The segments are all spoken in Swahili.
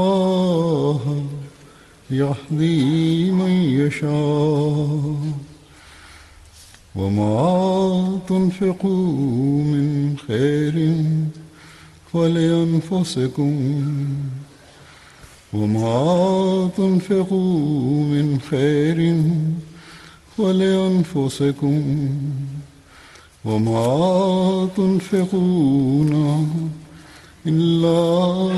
الله يهدي من يشاء. وما تنفقوا من خير فلأنفسكم وما تنفقوا من خير فلأنفسكم وما تنفقون إلا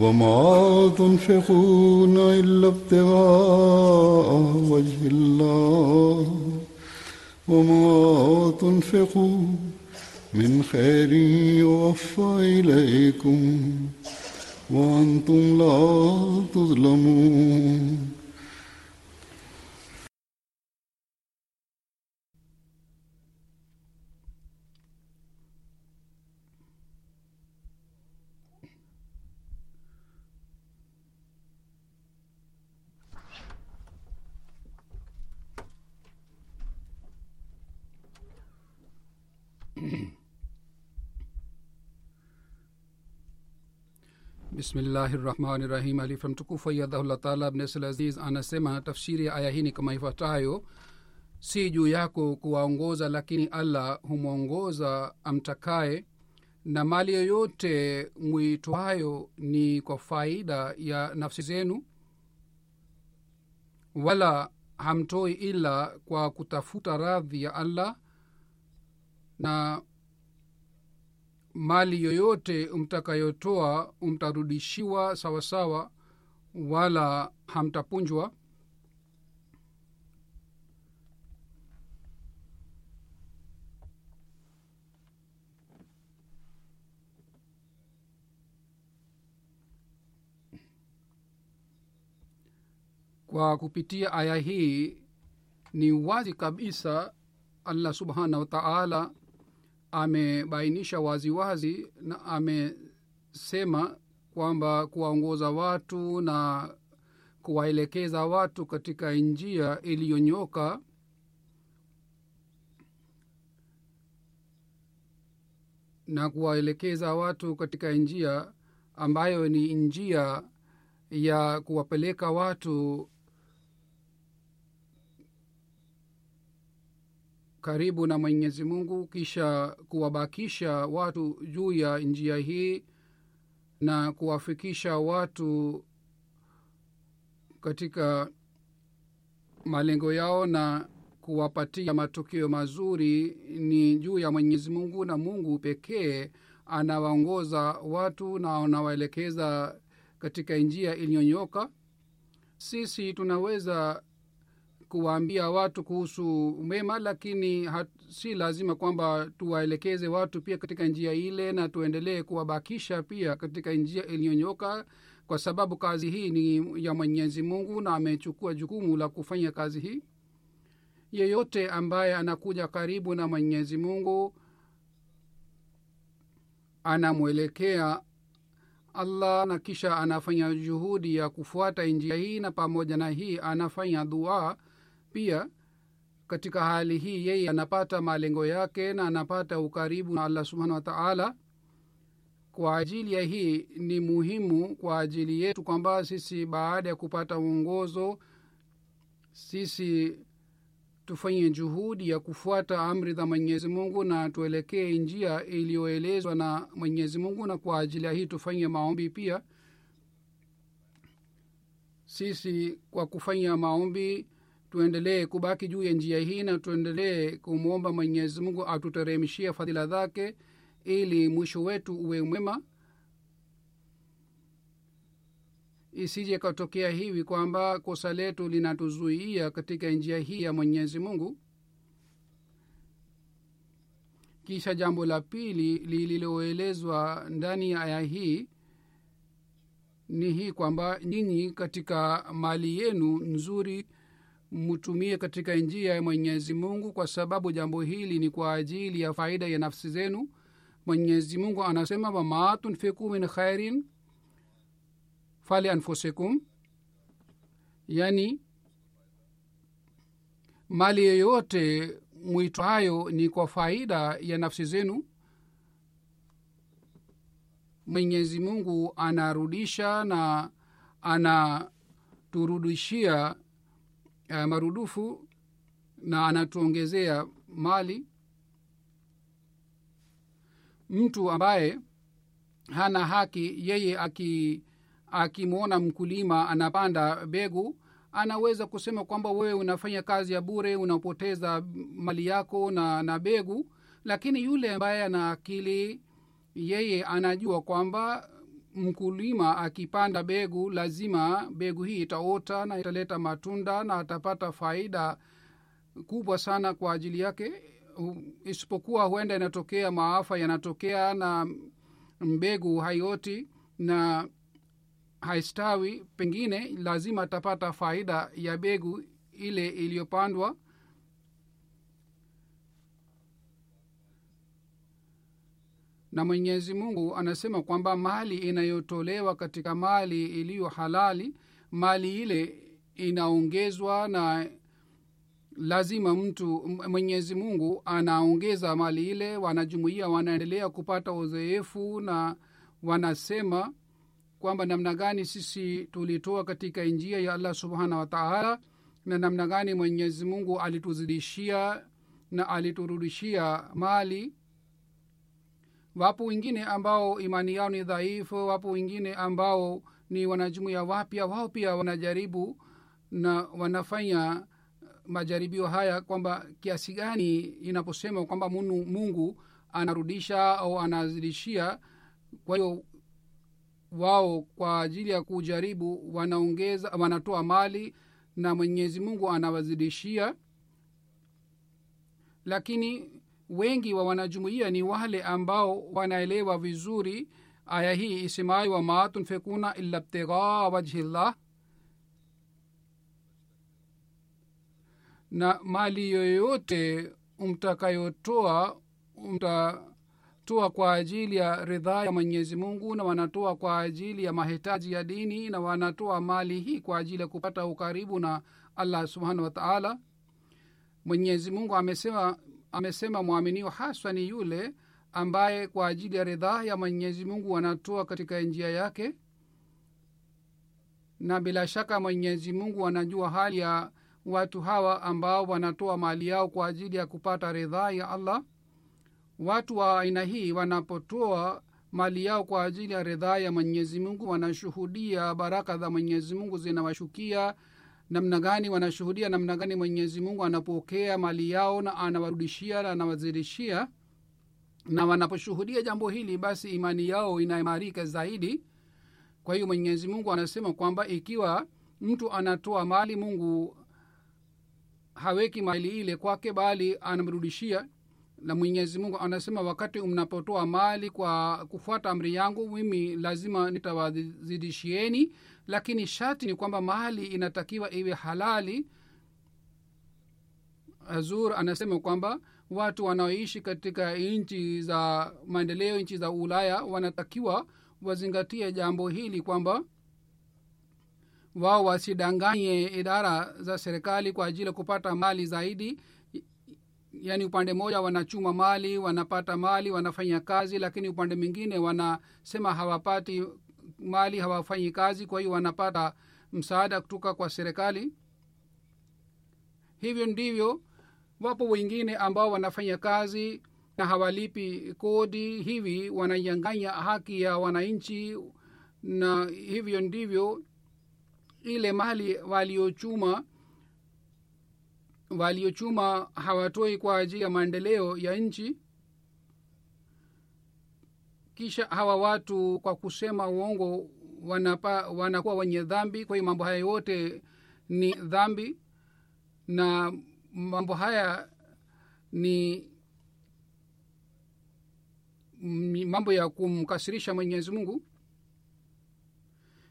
وما تنفقون إلا ابتغاء وجه الله. وما تنفقوا من خير يوفى إليكم وأنتم لا تظلمون. Bismillahirahmanirahim alifa mtukufu ayadhahullah taala abneselaziz anasema tafsiri ya aya hii ni kama ifuatayo. Si juu yako kuwaongoza lakini allah humwongoza amtakaye na mali yoyote mwitwayo ni kwa faida ya nafsi zenu wala hamtoi ila kwa kutafuta radhi ya allah na mali yoyote mtakayotoa mtarudishiwa sawasawa wala hamtapunjwa. Kwa kupitia aya hii ni wazi kabisa allah subhanahu wataala amebainisha waziwazi wazi, na amesema kwamba kuwaongoza watu na kuwaelekeza watu katika njia iliyonyoka na kuwaelekeza watu katika njia ambayo ni njia ya kuwapeleka watu karibu na mwenyezi mungu kisha kuwabakisha watu juu ya njia hii na kuwafikisha watu katika malengo yao na kuwapatia matokeo mazuri ni juu ya mwenyezi mungu na mungu pekee anawaongoza watu na anawaelekeza katika njia iliyonyoka. Sisi tunaweza kuwaambia watu kuhusu mema lakini hat, si lazima kwamba tuwaelekeze watu pia katika njia ile na tuendelee kuwabakisha pia katika njia iliyonyoka kwa sababu kazi hii ni ya mwenyezi mungu na amechukua jukumu la kufanya kazi hii. Yeyote ambaye anakuja karibu na mwenyezi mungu anamwelekea allah na kisha anafanya juhudi ya kufuata njia hii na pamoja na hii anafanya dua pia katika hali hii yeye anapata malengo yake na anapata ukaribu na allah subhanahu wa taala. Kwa ajili ya hii ni muhimu kwa ajili yetu kwamba sisi baada ya kupata uongozo sisi tufanye juhudi ya kufuata amri za mwenyezi mungu na tuelekee njia iliyoelezwa na mwenyezi mungu na kwa ajili ya hii tufanye maombi pia. Sisi kwa kufanya maombi tuendelee kubaki juu ya njia hii na tuendelee kumwomba mwenyezi mungu atuteremshia fadhila zake ili mwisho wetu uwe mwema. Isije katokea hivi kwamba kosa letu linatuzuia katika njia hii ya mwenyezi mungu. Kisha jambo la pili lililoelezwa ndani ya aya hii ni hii kwamba nyinyi katika mali yenu nzuri mtumie katika njia ya mwenyezi mungu kwa sababu jambo hili ni kwa ajili ya faida ya nafsi zenu. Mwenyezi mungu anasema wama tunfiku min khairin fali anfusikum yani mali yoyote mwitwayo ni kwa faida ya nafsi zenu. Mwenyezi mungu anarudisha na anaturudishia uh, marudufu na anatuongezea mali. Mtu ambaye hana haki yeye aki akimwona mkulima anapanda begu anaweza kusema kwamba wewe unafanya kazi ya bure unapoteza mali yako na na begu lakini yule ambaye ana akili yeye anajua kwamba mkulima akipanda begu lazima begu hii itaota na italeta matunda na atapata faida kubwa sana kwa ajili yake. Isipokuwa huenda inatokea maafa yanatokea na mbegu haioti na haistawi pengine lazima atapata faida ya begu ile iliyopandwa na mwenyezi mungu anasema kwamba mali inayotolewa katika mali iliyo halali mali ile inaongezwa na lazima mtu mwenyezi mungu anaongeza mali ile wanajumuia wanaendelea kupata uzoefu na wanasema kwamba namna gani sisi tulitoa katika njia ya allah subhanahu wataala na namna gani mwenyezi mungu alituzidishia na aliturudishia mali wapo wengine ambao imani yao ni dhaifu wapo wengine ambao ni wanajumuya wapya wao pia wanajaribu na wanafanya majaribio haya kwamba kiasi gani inaposema kwamba munu, mungu anarudisha au anazidishia. Kwa hiyo wao kwa ajili ya kujaribu wanaongeza wanatoa mali na mwenyezi mungu anawazidishia. Lakini wengi wa wanajumuia ni wale ambao wanaelewa vizuri aya hii isemayo wama tunfikuna illa btighaa wajhi llah na mali yoyote mtakayotoa mtatoa kwa ajili ya ridhaa ya mwenyezi mungu na wanatoa kwa ajili ya mahitaji ya dini na wanatoa mali hii kwa ajili ya kupata ukaribu na allah subhanahu wa taala mwenyezi mungu amesema amesema mwaminio haswa ni yule ambaye kwa ajili ya ridhaa ya mwenyezi mungu wanatoa katika njia yake. Na bila shaka mwenyezi mungu anajua hali ya watu hawa ambao wanatoa mali yao kwa ajili ya kupata ridhaa ya allah. Watu wa aina hii wanapotoa mali yao kwa ajili ya ridhaa ya mwenyezi mungu wanashuhudia baraka za mwenyezi mungu zinawashukia namna gani wanashuhudia namna gani mwenyezi mungu anapokea mali yao na anawarudishia na anawazidishia. Na wanaposhuhudia jambo hili basi imani yao inaimarika zaidi. Kwa hiyo mwenyezi mungu anasema kwamba ikiwa mtu anatoa mali mungu haweki mali ile kwake bali anamrudishia. Na mwenyezi mungu anasema wakati mnapotoa mali kwa kufuata amri yangu mimi lazima nitawazidishieni lakini sharti ni kwamba mali inatakiwa iwe halali. Azur anasema kwamba watu wanaoishi katika nchi za maendeleo nchi za ulaya wanatakiwa wazingatie jambo hili kwamba wao wasidanganye idara za serikali kwa ajili ya kupata mali zaidi. Yaani upande mmoja wanachuma mali wanapata mali wanafanya kazi lakini upande mwingine wanasema hawapati mali hawafanyi kazi kwa hiyo wanapata msaada kutoka kwa serikali. Hivyo ndivyo wapo wengine ambao wanafanya kazi na hawalipi kodi. Hivi wananyanganya haki ya wananchi na hivyo ndivyo ile mali waliochuma waliochuma hawatoi kwa ajili ya maendeleo ya nchi kisha hawa watu kwa kusema uongo wanapa, wanakuwa wenye dhambi. Kwa hiyo mambo haya yote ni dhambi na mambo haya ni mambo ya kumkasirisha mwenyezi mungu.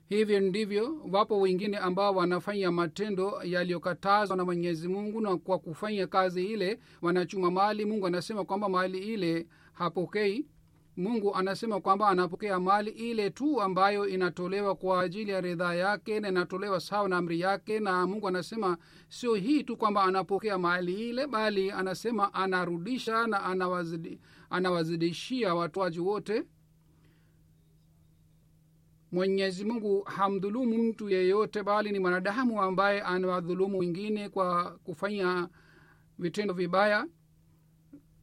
Hivyo ndivyo wapo wengine ambao wanafanya matendo yaliyokatazwa na mwenyezi mungu na kwa kufanya kazi ile wanachuma mali. Mungu anasema kwamba mali ile hapokei mungu anasema kwamba anapokea mali ile tu ambayo inatolewa kwa ajili ya ridhaa yake na inatolewa sawa na amri yake na mungu anasema sio hii tu kwamba anapokea mali ile bali anasema anarudisha na anawazidi, anawazidishia watoaji wote. Mwenyezi mungu hamdhulumu mtu yeyote bali ni mwanadamu ambaye anawadhulumu wengine kwa kufanya vitendo vibaya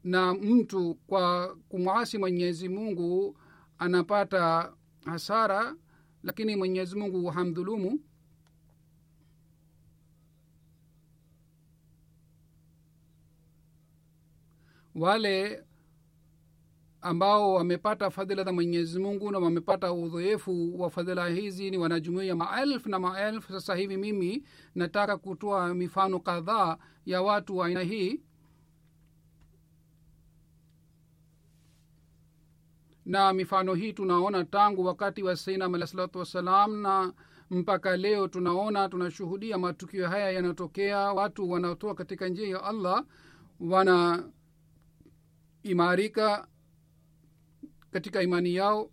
na mtu kwa kumwasi mwenyezi mungu anapata hasara lakini mwenyezi mungu hamdhulumu. Wale ambao wamepata fadhila za mwenyezi mungu na wamepata udhoefu wa fadhila hizi ni wanajumuia maelfu na maelfu sasa hivi mimi nataka kutoa mifano kadhaa ya watu wa aina hii na mifano hii tunaona tangu wakati wa sainam alah salatu wassalam na mpaka leo tunaona tunashuhudia matukio haya yanatokea watu wanaotoa katika njia ya allah wanaimarika katika imani yao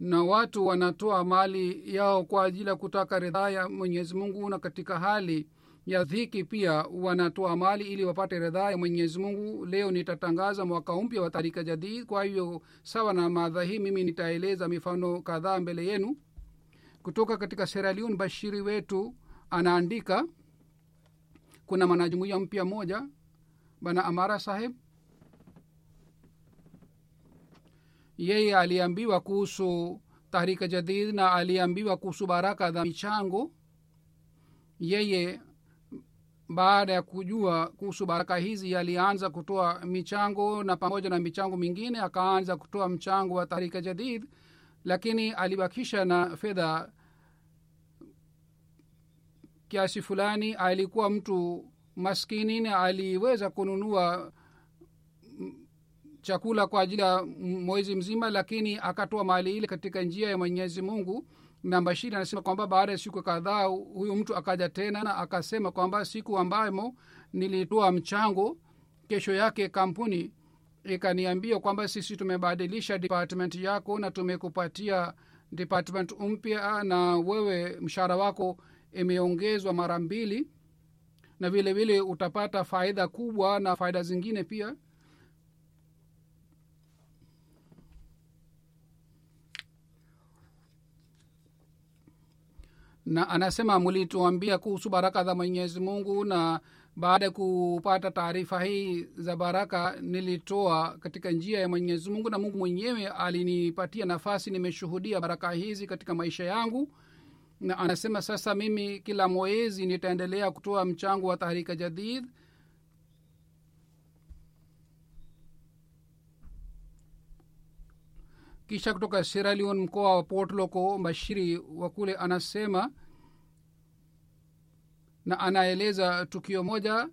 na watu wanatoa mali yao kwa ajili ya kutaka ridhaa ya mwenyezi mungu na katika hali ya dhiki pia wanatoa mali ili wapate redhaa ya mwenyezi mungu. Leo nitatangaza mwaka mpya wa tarika jadid. Kwa hiyo sawa na madha hii mimi nitaeleza mifano kadhaa mbele yenu. Kutoka katika seraliun bashiri wetu anaandika kuna mwanajumuia mpya moja bana amara saheb. Yeye aliambiwa kuhusu tahrika jadid na aliambiwa kuhusu baraka za michango. Yeye baada ya kujua kuhusu baraka hizi alianza kutoa michango na pamoja na michango mingine akaanza kutoa mchango wa tahrika jadid lakini alibakisha na fedha. Kiasi fulani alikuwa mtu maskini na aliweza kununua chakula kwa ajili ya mwezi mzima lakini akatoa mali ile katika njia ya mwenyezi mungu na ishirini anasema kwamba baada ya siku kadhaa huyu mtu akaja tena na akasema kwamba siku ambamo nilitoa mchango kesho yake kampuni ikaniambia kwamba sisi tumebadilisha department yako na tumekupatia department mpya na wewe mshahara wako imeongezwa mara mbili na vile vile utapata faida kubwa na faida zingine pia na anasema mlituambia kuhusu baraka za mwenyezi mungu na baada ya kupata taarifa hii za baraka nilitoa katika njia ya mwenyezi mungu na mungu mwenyewe alinipatia nafasi nimeshuhudia baraka hizi katika maisha yangu. Na anasema sasa mimi kila mwezi nitaendelea kutoa mchango wa tahrika jadid. Kisha kutoka Sierra mkoa wa Port Loko mbashiri wa kule anasema na anaeleza tukio moja.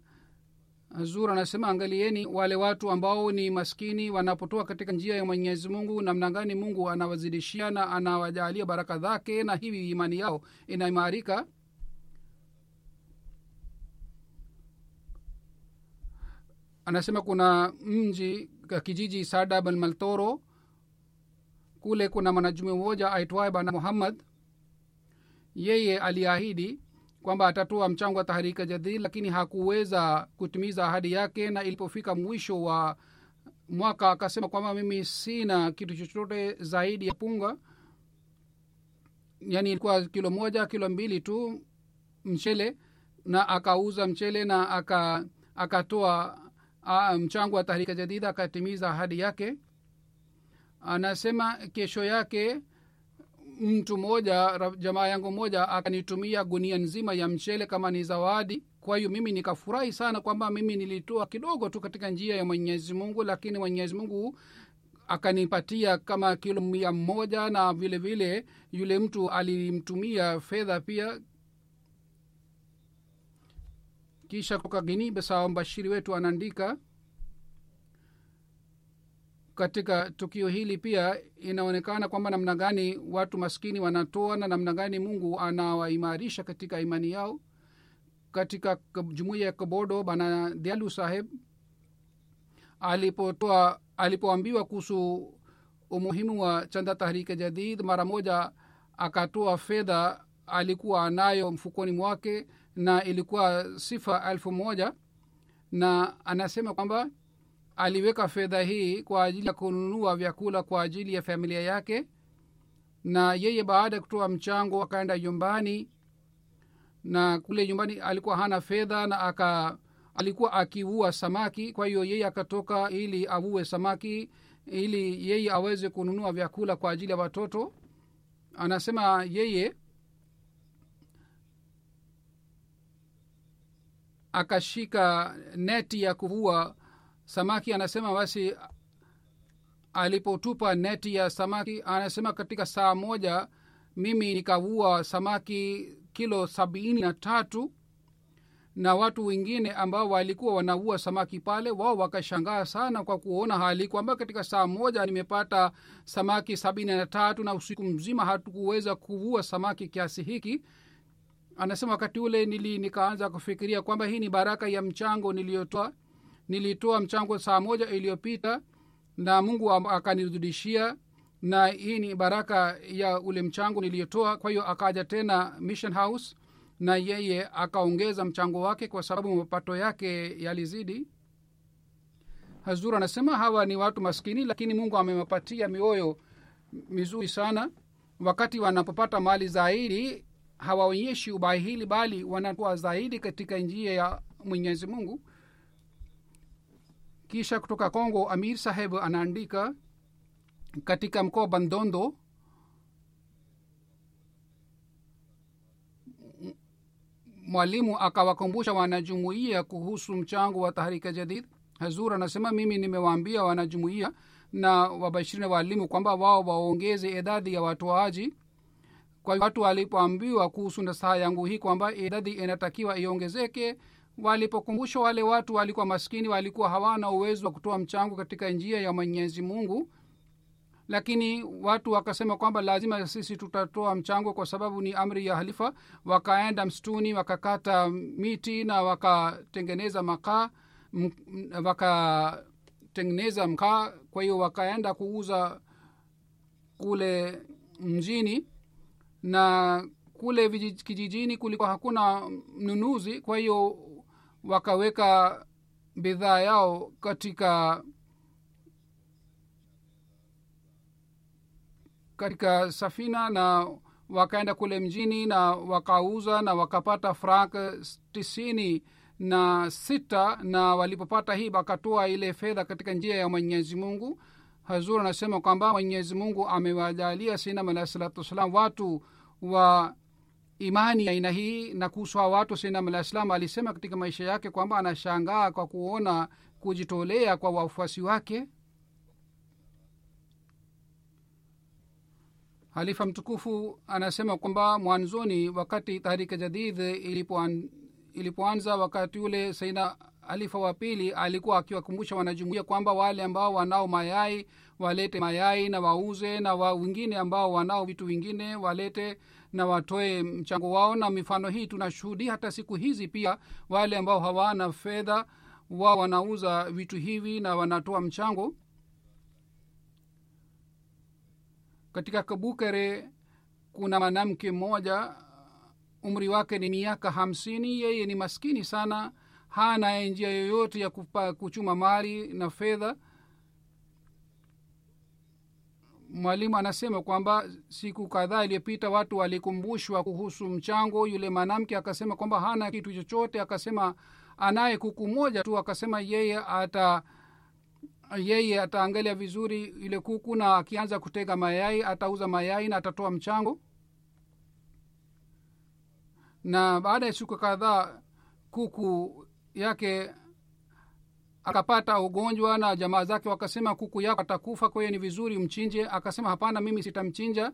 Zur anasema angalieni wale watu ambao ni maskini wanapotoa katika njia ya mwenyezi mungu namna gani mungu anawazidishia na anawajalia baraka zake na hivi imani yao inaimarika. Anasema kuna mji kijiji sadab almaltoro. Kule kuna mwanajumi mmoja aitwaye bana muhammad. Yeye aliahidi kwamba atatoa mchango wa taharika jadid lakini hakuweza kutimiza ahadi yake na ilipofika mwisho wa mwaka akasema kwamba mimi sina kitu chochote zaidi ya punga. Yani ilikuwa kilo moja kilo mbili tu mchele na akauza mchele na aka mchango wa tahrika jadid akatimiza ahadi yake. Anasema kesho yake mtu mmoja jamaa yangu moja akanitumia gunia nzima ya mchele kama ni zawadi. Kwa hiyo mimi nikafurahi sana kwamba mimi nilitoa kidogo tu katika njia ya mwenyezi mungu lakini mwenyezi mungu akanipatia kama kilo mia moja na vile vile yule mtu alimtumia fedha pia. Kisha kutoka guinea besawa mbashiri wetu anaandika katika tukio hili pia inaonekana kwamba namna gani watu maskini wanatoa na namna gani mungu anawaimarisha katika imani yao. Katika jumuiya ya kobodo bana dialu saheb alipotoa alipoambiwa kuhusu umuhimu wa chanda tahrike jadid mara moja akatoa fedha alikuwa anayo mfukoni mwake na ilikuwa sifa elfu moja. Na anasema kwamba aliweka fedha hii kwa ajili ya kununua vyakula kwa ajili ya familia yake na yeye baada ya kutoa mchango akaenda nyumbani na kule nyumbani alikuwa hana fedha na aka alikuwa akiua samaki. Kwa hiyo yeye akatoka ili avue samaki ili yeye aweze kununua vyakula kwa ajili ya watoto. Anasema yeye akashika neti ya kuvua samaki anasema basi alipotupa neti ya samaki anasema katika saa moja mimi nikavua samaki kilo sabini na tatu na watu wengine ambao walikuwa wanavua samaki pale wao wakashangaa sana kwa kuona hali kwamba katika saa moja nimepata samaki sabini na tatu na usiku mzima hatukuweza kuvua samaki kiasi hiki. Anasema wakati ule nili nikaanza kufikiria kwamba hii ni baraka ya mchango niliyotoa nilitoa mchango saa moja iliyopita na mungu akanirudishia na hii ni baraka ya ule mchango niliyotoa kwa hiyo akaja tena mission house na yeye akaongeza mchango wake kwa sababu mapato yake yalizidi. Hazur anasema hawa ni watu maskini lakini mungu amewapatia mioyo mizuri sana. Wakati wanapopata mali zaidi hawaonyeshi ubahili bali wanatoa zaidi katika njia ya mwenyezi mungu kisha kutoka congo amir saheb anaandika katika mkoa bandondo mwalimu akawakumbusha wanajumuia kuhusu mchango wa taharika jadid. Hazur anasema mimi nimewaambia wanajumuia na wabashiri na waalimu kwamba wao waongeze idadi ya watoaji. Kwa watu walipoambiwa kuhusu nasaha yangu hii kwamba idadi inatakiwa iongezeke walipokumbushwa wale watu walikuwa maskini walikuwa hawana uwezo wa kutoa mchango katika njia ya mwenyezi mungu. Lakini watu wakasema kwamba lazima sisi tutatoa mchango kwa sababu ni amri ya halifa wakaenda msituni wakakata miti na wakatengeneza makaa wakatengeneza mkaa. Kwa hiyo wakaenda kuuza kule mjini. Na kule kijijini kulikuwa hakuna mnunuzi. Kwa hiyo wakaweka bidhaa yao katika katika safina na wakaenda kule mjini na wakauza na wakapata frank tisini na sita na walipopata hii wakatoa ile fedha katika njia ya mwenyezi mungu. Hazur anasema kwamba mwenyezi mungu amewajalia sinam alahi salatu wassalam watu wa imani ya aina hii na kuhusu watu sinam alah alisema katika maisha yake kwamba anashangaa kwa kuona kujitolea kwa wafuasi wake. Halifa mtukufu anasema kwamba mwanzoni wakati tahrika jadid ilipoan, ilipoanza wakati ule saina alifa wa pili alikuwa akiwakumbusha wanajumuia kwamba wale ambao wanao mayai walete mayai na wauze na wa wengine ambao wanao vitu vingine walete na watoe mchango wao. Na mifano hii tunashuhudia hata siku hizi pia wale ambao hawana fedha wao wanauza vitu hivi na wanatoa mchango. Katika kabukere kuna mwanamke mmoja umri wake ni miaka hamsini yeye ni maskini sana hana njia yoyote ya kupa, kuchuma mali na fedha. Mwalimu anasema kwamba siku kadhaa iliyopita watu walikumbushwa kuhusu mchango. Yule mwanamke akasema kwamba hana kitu chochote akasema anaye kuku moja tu akasema yeye ata yeye ataangalia vizuri ile kuku na akianza kutega mayai atauza mayai na atatoa mchango na baada ya siku kadhaa kuku yake akapata ugonjwa na jamaa zake wakasema kuku yako atakufa kwa ni vizuri mchinje akasema hapana mimi sitamchinja.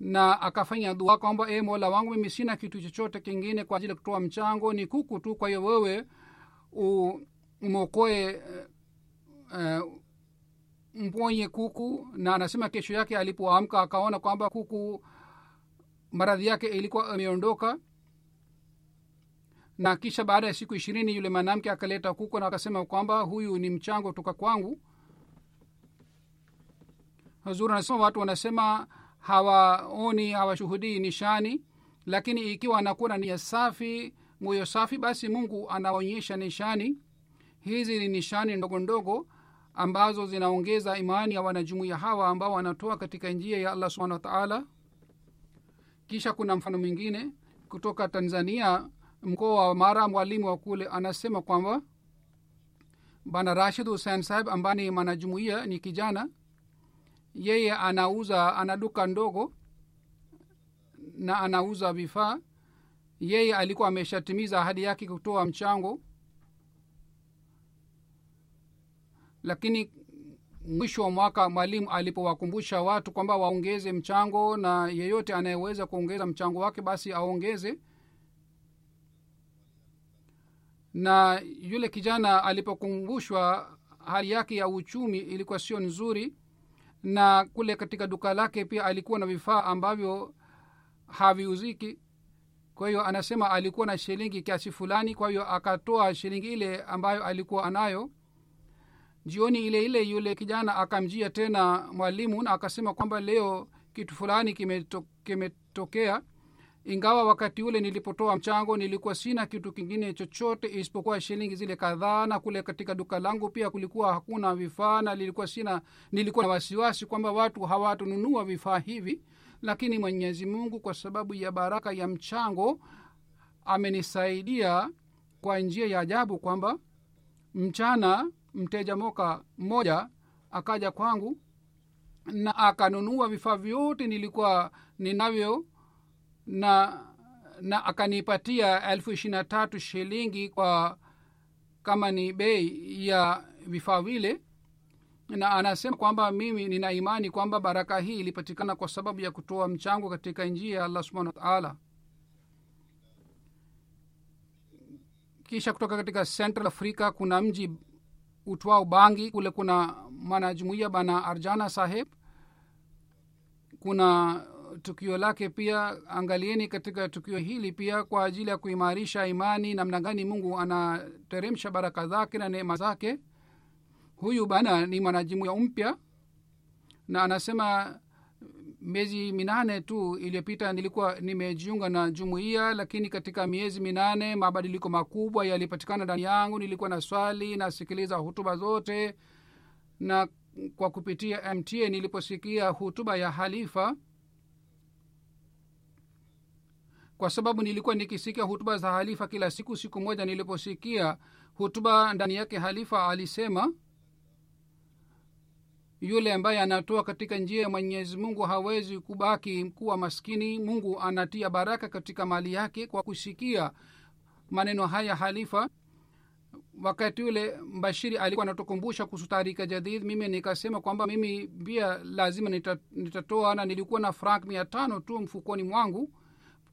Na akafanya dua kwamba e mola wangu mimi sina kitu chochote kingine kwa ajili ya kutoa mchango ni kuku tu kwa hiyo wewe umwokoe uh, mponye kuku. Na anasema kesho yake alipoamka akaona kwamba kuku maradhi yake ilikuwa imeondoka na kisha baada ya siku ishirini yule mwanamke akaleta kuko na akasema kwamba huyu ni mchango kutoka kwangu. Hazuri anasema watu wanasema hawaoni hawashuhudii nishani lakini ikiwa anakuwa na nia safi moyo safi basi mungu anaonyesha nishani. Hizi ni nishani ndogo ndogo ambazo zinaongeza imani ya wanajumuiya hawa ambao wanatoa katika njia ya allah subhana wataala kisha kuna mfano mwingine kutoka tanzania mkoa wa mara mwalimu wa kule anasema kwamba bana rashid husein sahib ambani ni mwanajumuia ni kijana yeye anauza ana duka ndogo na anauza vifaa. Yeye alikuwa ameshatimiza ahadi yake kutoa mchango lakini mwisho wa mwaka mwalimu alipowakumbusha watu kwamba waongeze mchango na yeyote anayeweza kuongeza mchango wake basi aongeze. Na yule kijana alipokumbushwa hali yake ya uchumi ilikuwa sio nzuri. Na kule katika duka lake pia alikuwa na vifaa ambavyo haviuziki. Kwa hiyo anasema alikuwa na shilingi kiasi fulani kwa hiyo akatoa shilingi ile ambayo alikuwa anayo jioni ile ile yule kijana akamjia tena mwalimu na akasema kwamba leo kitu fulani kimetokea. Kime ingawa wakati ule nilipotoa mchango nilikuwa sina kitu kingine chochote isipokuwa shilingi zile kadhaa na kule katika duka langu pia kulikuwa hakuna vifaa na lilikuwa sina nilikuwa na wasiwasi kwamba watu hawatununua vifaa hivi. Lakini mwenyezi mungu kwa sababu ya baraka ya mchango amenisaidia kwa njia ya ajabu kwamba mchana mteja moka mmoja akaja kwangu na akanunua vifaa vyote nilikuwa ninavyo na na akanipatia elfu ishiri tatu shilingi kwa kama ni bei ya vifaa vile. Na anasema kwamba mimi nina imani kwamba baraka hii ilipatikana kwa sababu ya kutoa mchango katika njia ya allah subhanahu wataala kisha kutoka katika central africa kuna mji utwao bangi kule kuna mwanajumuia bana arjana saheb. Kuna tukio lake pia angalieni katika tukio hili pia kwa ajili ya kuimarisha imani namna gani mungu anateremsha baraka zake na neema zake. Huyu bana ni mwanajumuia mpya na anasema miezi minane tu iliyopita nilikuwa nimejiunga na jumuiya lakini katika miezi minane mabadiliko makubwa yalipatikana ndani yangu. Nilikuwa na swali nasikiliza hutuba zote na kwa kupitia mta niliposikia hutuba ya halifa kwa sababu nilikuwa nikisikia hutuba za halifa kila siku siku moja niliposikia hutuba ndani yake halifa alisema yule ambaye anatoa katika njia ya mwenyezi mungu hawezi kubaki kuwa maskini. Mungu anatia baraka katika mali yake kwa kushikia maneno haya halifa. Wakati ule mbashiri alikuwa anatukumbusha kuhusu taarika jadid mimi nikasema kwamba mimi pia lazima nita, nitatoa na nilikuwa na frank mia tano tu mfukoni mwangu.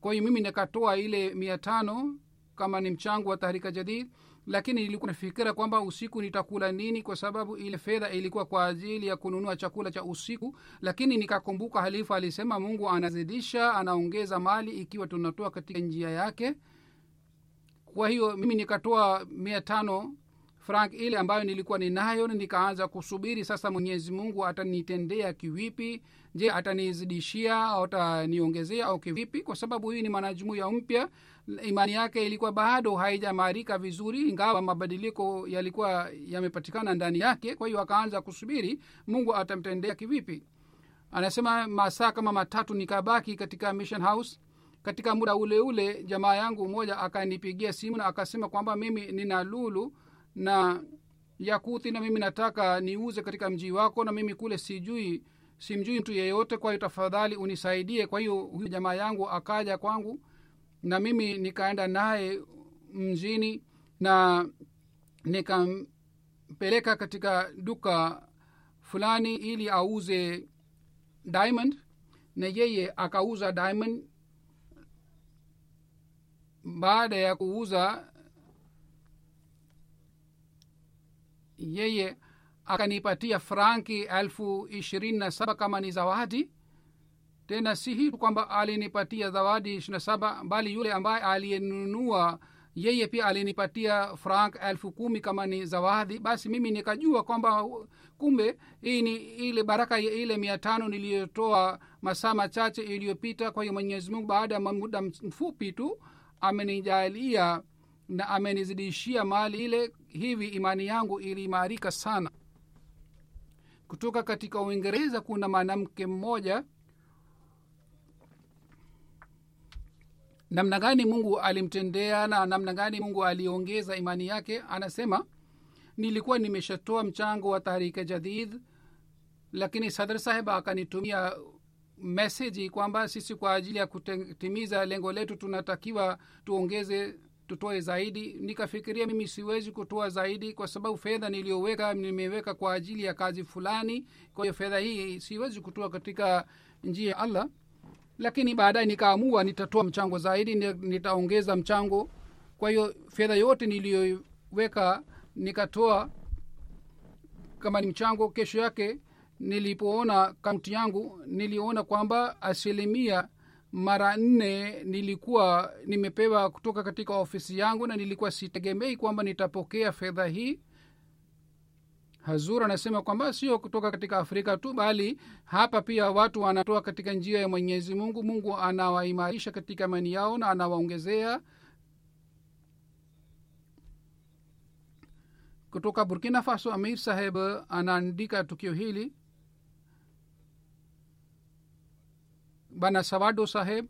Kwa hiyo mimi nikatoa ile mia tano kama ni mchango wa taarika jadid lakini nilikuwa nafikira kwamba usiku nitakula nini kwa sababu ile fedha ilikuwa kwa ajili ya kununua chakula cha usiku. Lakini nikakumbuka halifa alisema mungu anazidisha anaongeza mali ikiwa tunatoa katika njia yake. Kwa hiyo mimi nikatoa mia tano frank ile ambayo nilikuwa ninayo nikaanza kusubiri sasa mwenyezi mungu atanitendea kivipi je atanizidishia au ataniongezea au kivipi? Kwa sababu hii ni mwanajumuya mpya. Imani yake ilikuwa bado haijamaarika vizuri ingawa mabadiliko yalikuwa yamepatikana ndani yake. Kwa hiyo akaanza kusubiri mungu atamtendea kivipi? Anasema masaa kama matatu nikabaki katika mission house. Katika muda ule ule jamaa yangu mmoja akanipigia simu na akasema kwamba mimi nina lulu na yakuthi na mimi nataka niuze katika mji wako na mimi kule sijui simjui mtu yeyote kwa hiyo tafadhali unisaidie. Kwa hiyo huyu jamaa yangu akaja kwangu na mimi nikaenda naye mjini na nikampeleka katika duka fulani ili auze diamond na yeye akauza diamond. Baada ya kuuza yeye akanipatia franki elfu ishirini na saba kama ni zawadi. Tena si hii kwamba alinipatia zawadi ishiri saba bali yule ambaye aliyenunua yeye pia alinipatia frank elfu kumi kama ni zawadi. Basi mimi nikajua kwamba kumbe hii ni ile baraka ile mia tano niliyotoa masaa machache iliyopita. Kwa hiyo mwenyezi mungu baada ya muda mfupi tu amenijalia na amenizidishia mali ile. Hivi imani yangu iliimarika sana kutoka katika uingereza kuna mwanamke mmoja. Namna gani mungu alimtendea na namna gani mungu aliongeza imani yake? Anasema nilikuwa nimeshatoa mchango wa tahrika jadid lakini sadr saheb akanitumia meseji kwamba sisi kwa ajili ya kutimiza lengo letu tunatakiwa tuongeze tutoe zaidi. Nikafikiria mimi siwezi kutoa zaidi kwa sababu fedha niliyoweka nimeweka kwa ajili ya kazi fulani. Kwa hiyo fedha hii siwezi kutoa katika njia ya allah. Lakini baadaye nikaamua nitatoa mchango zaidi nitaongeza mchango. Kwa hiyo fedha yote niliyoweka nikatoa kama ni mchango. Kesho yake nilipoona kaunti yangu niliona kwamba asilimia mara nne nilikuwa nimepewa kutoka katika ofisi yangu na nilikuwa sitegemei kwamba nitapokea fedha hii. Hazur anasema kwamba sio kutoka katika afrika tu bali hapa pia watu wanatoa katika njia ya mwenyezi mungu. Mungu anawaimarisha katika imani yao na anawaongezea. Kutoka burkina faso amir saheb anaandika tukio hili bana sawado saheb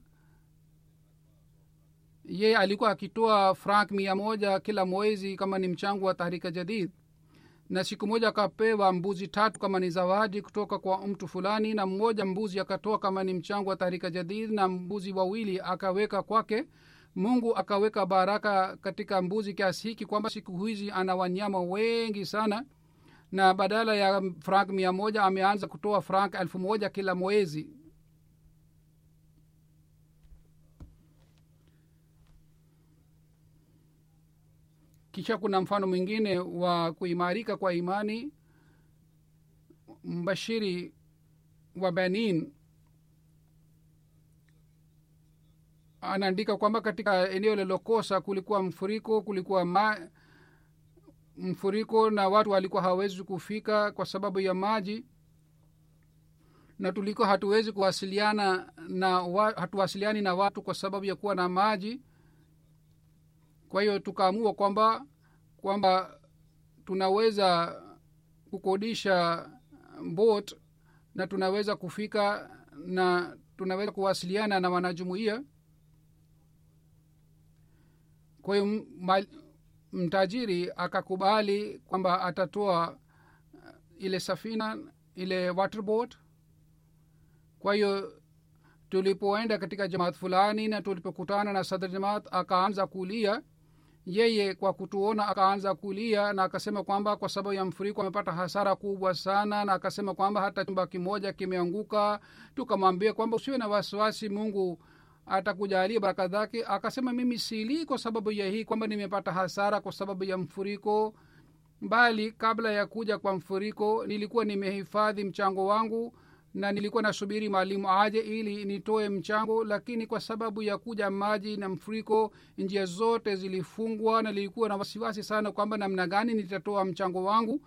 ye alikuwa akitoa frank mia moja kila mwezi kama ni mchango wa tahrika jadid. Na siku moja akapewa mbuzi tatu kama ni zawadi kutoka kwa mtu fulani na mmoja mbuzi akatoa kama ni mchango wa tahrika jadid na mbuzi wawili akaweka kwake. Mungu akaweka baraka katika mbuzi kiasi hiki kwamba siku hizi ana wanyama wengi sana. Na badala ya frank mia moja ameanza kutoa frank elfu moja kila mwezi kisha kuna mfano mwingine wa kuimarika kwa imani mbashiri wa benin. Anaandika kwamba katika eneo lilokosa kulikuwa mfuriko kulikuwa ma, mfuriko na watu walikuwa hawawezi kufika kwa sababu ya maji. Na tulikuwa hatuwezi kuwasiliana na wa, hatuwasiliani na watu kwa sababu ya kuwa na maji kwa hiyo tukaamua kwamba kwamba tunaweza kukodisha bot na tunaweza kufika na tunaweza kuwasiliana na wanajumuia. Kwa hiyo mtajiri akakubali kwamba atatoa ile safina ile waterboat kwa hiyo tulipoenda katika jamaat fulani na tulipokutana na sadr jamaat akaanza kulia yeye kwa kutuona akaanza kulia na akasema kwamba kwa sababu ya mfuriko amepata hasara kubwa sana na akasema kwamba hata chumba kimoja kimeanguka. Tukamwambia kwamba usiwe na wasiwasi mungu atakujalia baraka zake. Akasema mimi silii kwa sababu ya hii kwamba nimepata hasara kwa sababu ya mfuriko bali kabla ya kuja kwa mfuriko nilikuwa nimehifadhi mchango wangu na nilikuwa nasubiri mwalimu aje ili nitoe mchango lakini kwa sababu ya kuja maji na mfuriko njia zote zilifungwa na nilikuwa na wasiwasi sana kwamba namna gani nitatoa mchango wangu.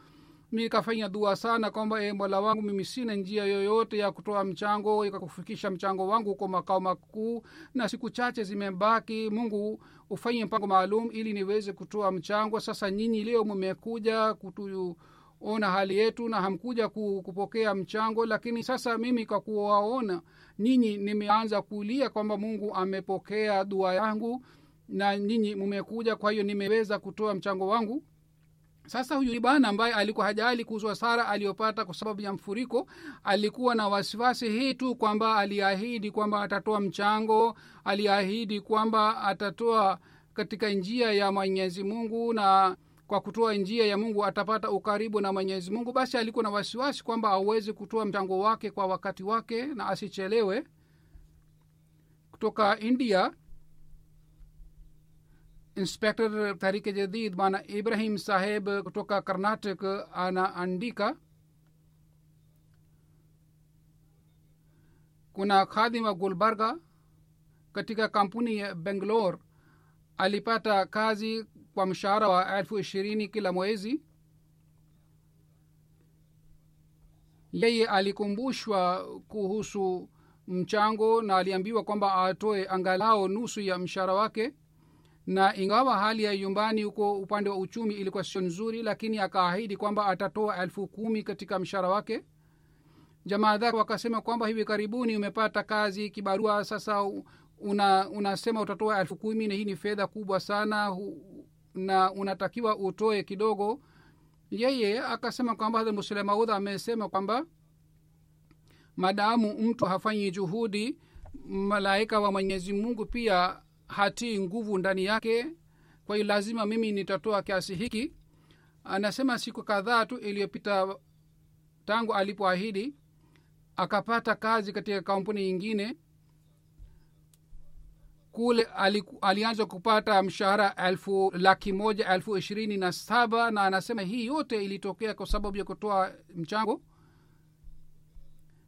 Nikafanya dua sana kwamba e, mola wangu mimi sina njia yoyote ya kutoa mchango ikakufikisha mchango wangu huko makao makuu. Na siku chache zimebaki mungu ufanye mpango maalum ili niweze kutoa mchango. Sasa nyinyi leo mmekuja kutuona hali yetu na hamkuja kupokea mchango lakini sasa mimi kwa kuwaona nyinyi nimeanza kulia kwamba mungu amepokea dua yangu na nyinyi mmekuja kwa hiyo nimeweza kutoa mchango wangu. Sasa huyu bwana ambaye alikuwa hajali kuhusu hasara aliyopata kwa sababu ya mfuriko. Alikuwa na wasiwasi hii tu kwamba aliahidi kwamba atatoa mchango aliahidi kwamba atatoa katika njia ya mwenyezi mungu na kwa kutoa njia ya mungu atapata ukaribu na mwenyezi mungu. Basi alikuwa na wasiwasi kwamba awezi kutoa mchango wake kwa wakati wake na asichelewe. Kutoka india inspector tarike jadid bwana ibrahim saheb kutoka karnatic anaandika kuna khadhim wa gulbarga katika kampuni ya bengalore alipata kazi kwa mshahara wa elfu ishirini kila mwezi. Yeye alikumbushwa kuhusu mchango na aliambiwa kwamba atoe angalao nusu ya mshahara wake. Na ingawa hali ya nyumbani huko upande wa uchumi ilikuwa sio nzuri lakini akaahidi kwamba atatoa elfu kumi katika mshahara wake. Jamaa dhake wakasema kwamba hivi karibuni umepata kazi kibarua sasa una unasema utatoa elfu kumi na hii ni fedha kubwa sana na unatakiwa utoe kidogo. Yeye akasema kwamba hadha muslemaudha amesema kwamba madamu mtu hafanyi juhudi malaika wa mwenyezi mungu pia hatii nguvu ndani yake. Kwa hiyo lazima mimi nitatoa kiasi hiki. Anasema siku kadhaa tu iliyopita tangu alipoahidi akapata kazi katika kampuni nyingine kule aliku, alianza kupata mshahara elfu laki moja elfu ishirini na saba na anasema hii yote ilitokea kwa sababu ya kutoa mchango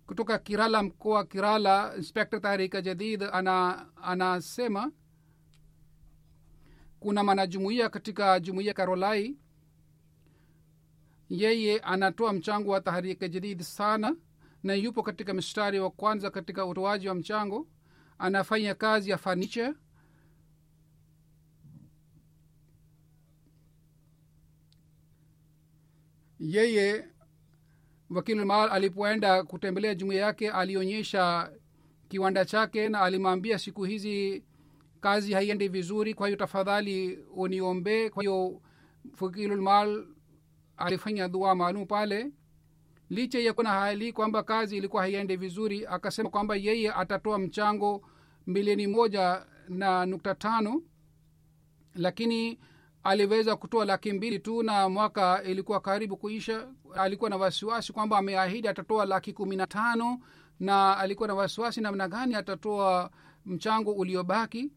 kutoka kirala mkoa kirala. Inspekta tahrika jadid ana anasema kuna mwanajumuia katika jumuia karolai. Yeye anatoa mchango wa tahrika jadid sana na yupo katika mstari wa kwanza katika utoaji wa mchango anafanya kazi ya fanicha yeye wakilmal alipoenda kutembelea jumuia yake alionyesha kiwanda chake na alimwambia siku hizi kazi haiendi vizuri kwa hiyo tafadhali uniombee. Kwa hiyo fakilulmal alifanya dua maalum pale licha ya kuna hali kwamba kazi ilikuwa haiendi vizuri akasema kwamba yeye atatoa mchango milioni moja na nukta tano lakini aliweza kutoa laki mbili tu na mwaka ilikuwa karibu kuisha. Alikuwa na wasiwasi kwamba ameahidi atatoa laki kumi na tano na alikuwa na wasiwasi namna gani atatoa mchango uliobaki.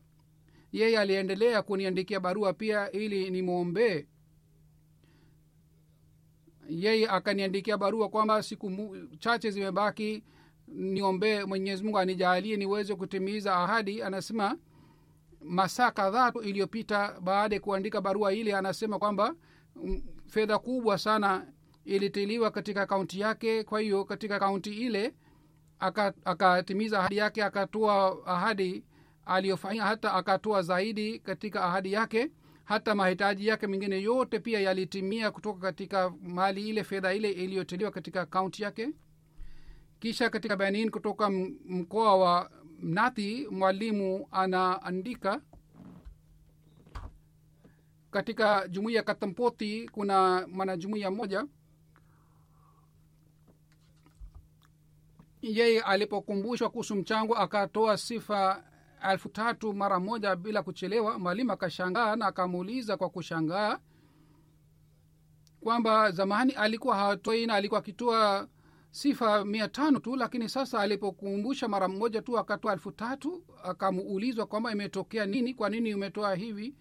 Yeye aliendelea kuniandikia barua pia ili nimwombee yeye akaniandikia barua kwamba siku chache zimebaki niombee mwenyezi mungu anijaalie niweze kutimiza ahadi. Anasema masaa kadhaa iliyopita baada ya kuandika barua ile anasema kwamba fedha kubwa sana ilitiliwa katika kaunti yake. Kwa hiyo katika kaunti ile akatimiza aka ahadi yake akatoa ahadi aliyofanya hata akatoa zaidi katika ahadi yake hata mahitaji yake mengine yote pia yalitimia kutoka katika mali ile fedha ile iliyoteliwa katika kaunti yake. Kisha katika benin kutoka mkoa wa mnathi mwalimu anaandika katika jumuiya katampoti kuna mwanajumuiya mmoja yeye alipokumbushwa kuhusu mchango akatoa sifa elfu tatu mara moja bila kuchelewa mwalimu akashangaa na akamuuliza kwa kushangaa kwamba zamani alikuwa hatoi na alikuwa akitoa sifa mia tano tu lakini sasa alipokumbusha mara moja tu akatoa elfu tatu akamuulizwa kwamba imetokea nini kwa nini umetoa hivi?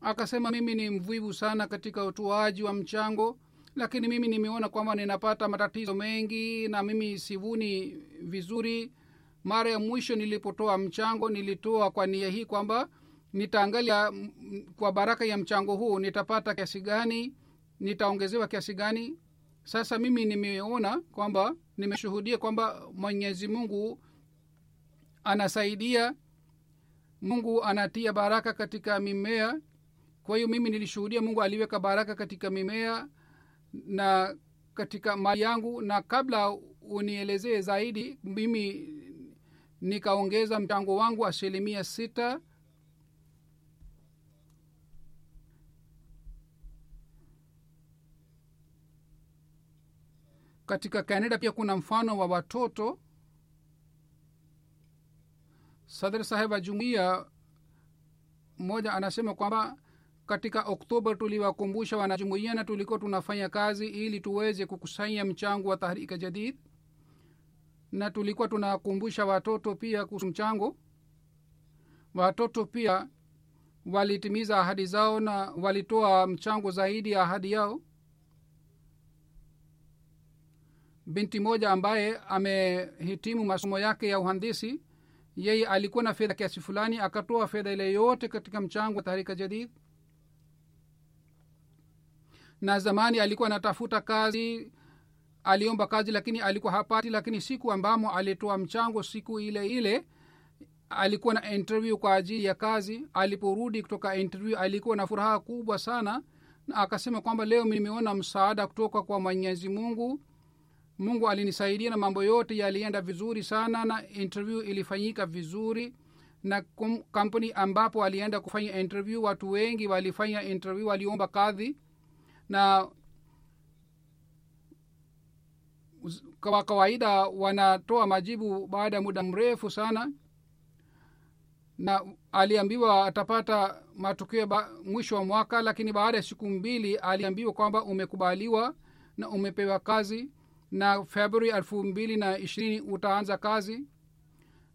Akasema mimi ni mvivu sana katika utoaji wa mchango lakini mimi nimeona kwamba ninapata matatizo mengi na mimi sivuni vizuri mara ya mwisho nilipotoa mchango nilitoa kwa nia hii kwamba nitaangalia mm, kwa baraka ya mchango huu nitapata kiasi gani nitaongezewa kiasi gani. Sasa mimi nimeona kwamba nimeshuhudia kwamba mwenyezi mungu anasaidia mungu anatia baraka katika mimea. Kwa hiyo mimi nilishuhudia mungu aliweka baraka katika mimea na katika mali yangu na kabla unielezee zaidi mimi nikaongeza mchango wangu asilimia sita. Katika canada pia kuna mfano wa watoto. Sadr saheb wa jumuiya mmoja anasema kwamba katika oktoba tuliwakumbusha wanajumuiya na tulikuwa tunafanya kazi ili tuweze kukusanya mchango wa tahrika jadid na tulikuwa tunakumbusha watoto pia kuhusu mchango. Watoto pia walitimiza ahadi zao na walitoa mchango zaidi ya ahadi yao. Binti moja ambaye amehitimu masomo yake ya uhandisi yeye alikuwa na fedha kiasi fulani akatoa fedha ile yote katika mchango wa taharika jadid. Na zamani alikuwa anatafuta kazi aliomba kazi lakini alikuwa hapati lakini siku ambamo alitoa mchango siku ile ile alikuwa na interview kwa ajili ya kazi. Aliporudi kutoka interview alikuwa na furaha kubwa sana na akasema kwamba leo nimeona msaada kutoka kwa mwenyezi mungu. Mungu alinisaidia na mambo yote yalienda vizuri sana na interview ilifanyika vizuri. Na kampuni ambapo alienda kufanya interview watu wengi walifanya interview waliomba kadhi na kwa kawaida wanatoa majibu baada ya muda mrefu sana. Na aliambiwa atapata matokeo ba, mwisho wa mwaka lakini baada ya siku mbili aliambiwa kwamba umekubaliwa na umepewa kazi na februari elfu mbili na ishirini utaanza kazi.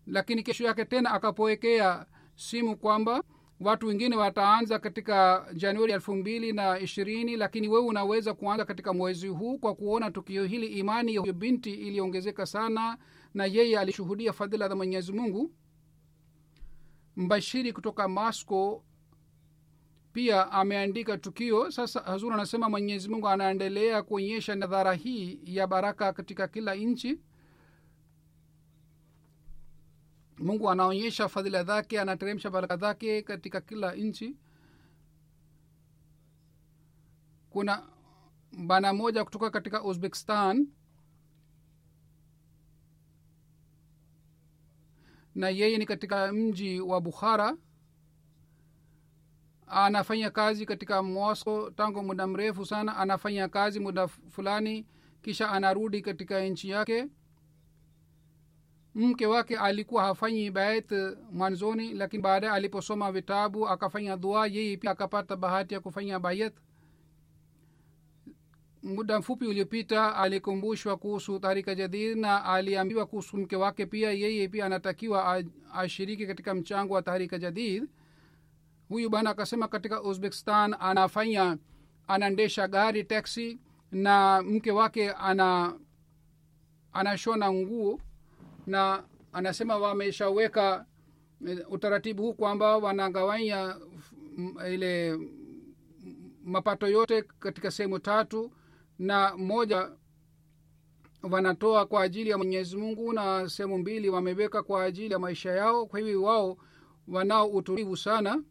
Lakini kesho yake tena akapowekea simu kwamba watu wengine wataanza katika januari elfu mbili na ishirini lakini wewe unaweza kuanza katika mwezi huu kwa kuona tukio hili. Imani ya binti iliongezeka sana na yeye alishuhudia fadhila za mwenyezi mungu. Mbashiri kutoka masco pia ameandika tukio. Sasa hazur anasema mwenyezi mungu anaendelea kuonyesha nadhara hii ya baraka katika kila nchi mungu anaonyesha fadhila zake anateremsha baraka zake katika kila nchi. Kuna bana moja kutoka katika uzbekistan. Na yeye ni katika mji wa bukhara. Anafanya kazi katika mosco tangu muda mrefu sana. Anafanya kazi muda fulani kisha anarudi katika nchi yake mke wake alikuwa hafanyi bait mwanzoni lakini baadaye aliposoma vitabu akafanya dua yeye pia akapata bahati ya kufanya bayat muda mfupi uliopita alikumbushwa kuhusu tarika jadid na aliambiwa kuhusu mke wake pia yeye pia anatakiwa ashiriki katika mchango wa tahrika jadid huyu bwana akasema katika uzbekistan anafanya anaendesha gari taxi na mke wake ana anashona nguo na anasema wameshaweka utaratibu huu kwamba wanagawanya ile mapato yote katika sehemu tatu na moja wanatoa kwa ajili ya mwenyezi mungu na sehemu mbili wameweka kwa ajili ya maisha yao. Kwa hivyo wao wanao utulivu sana.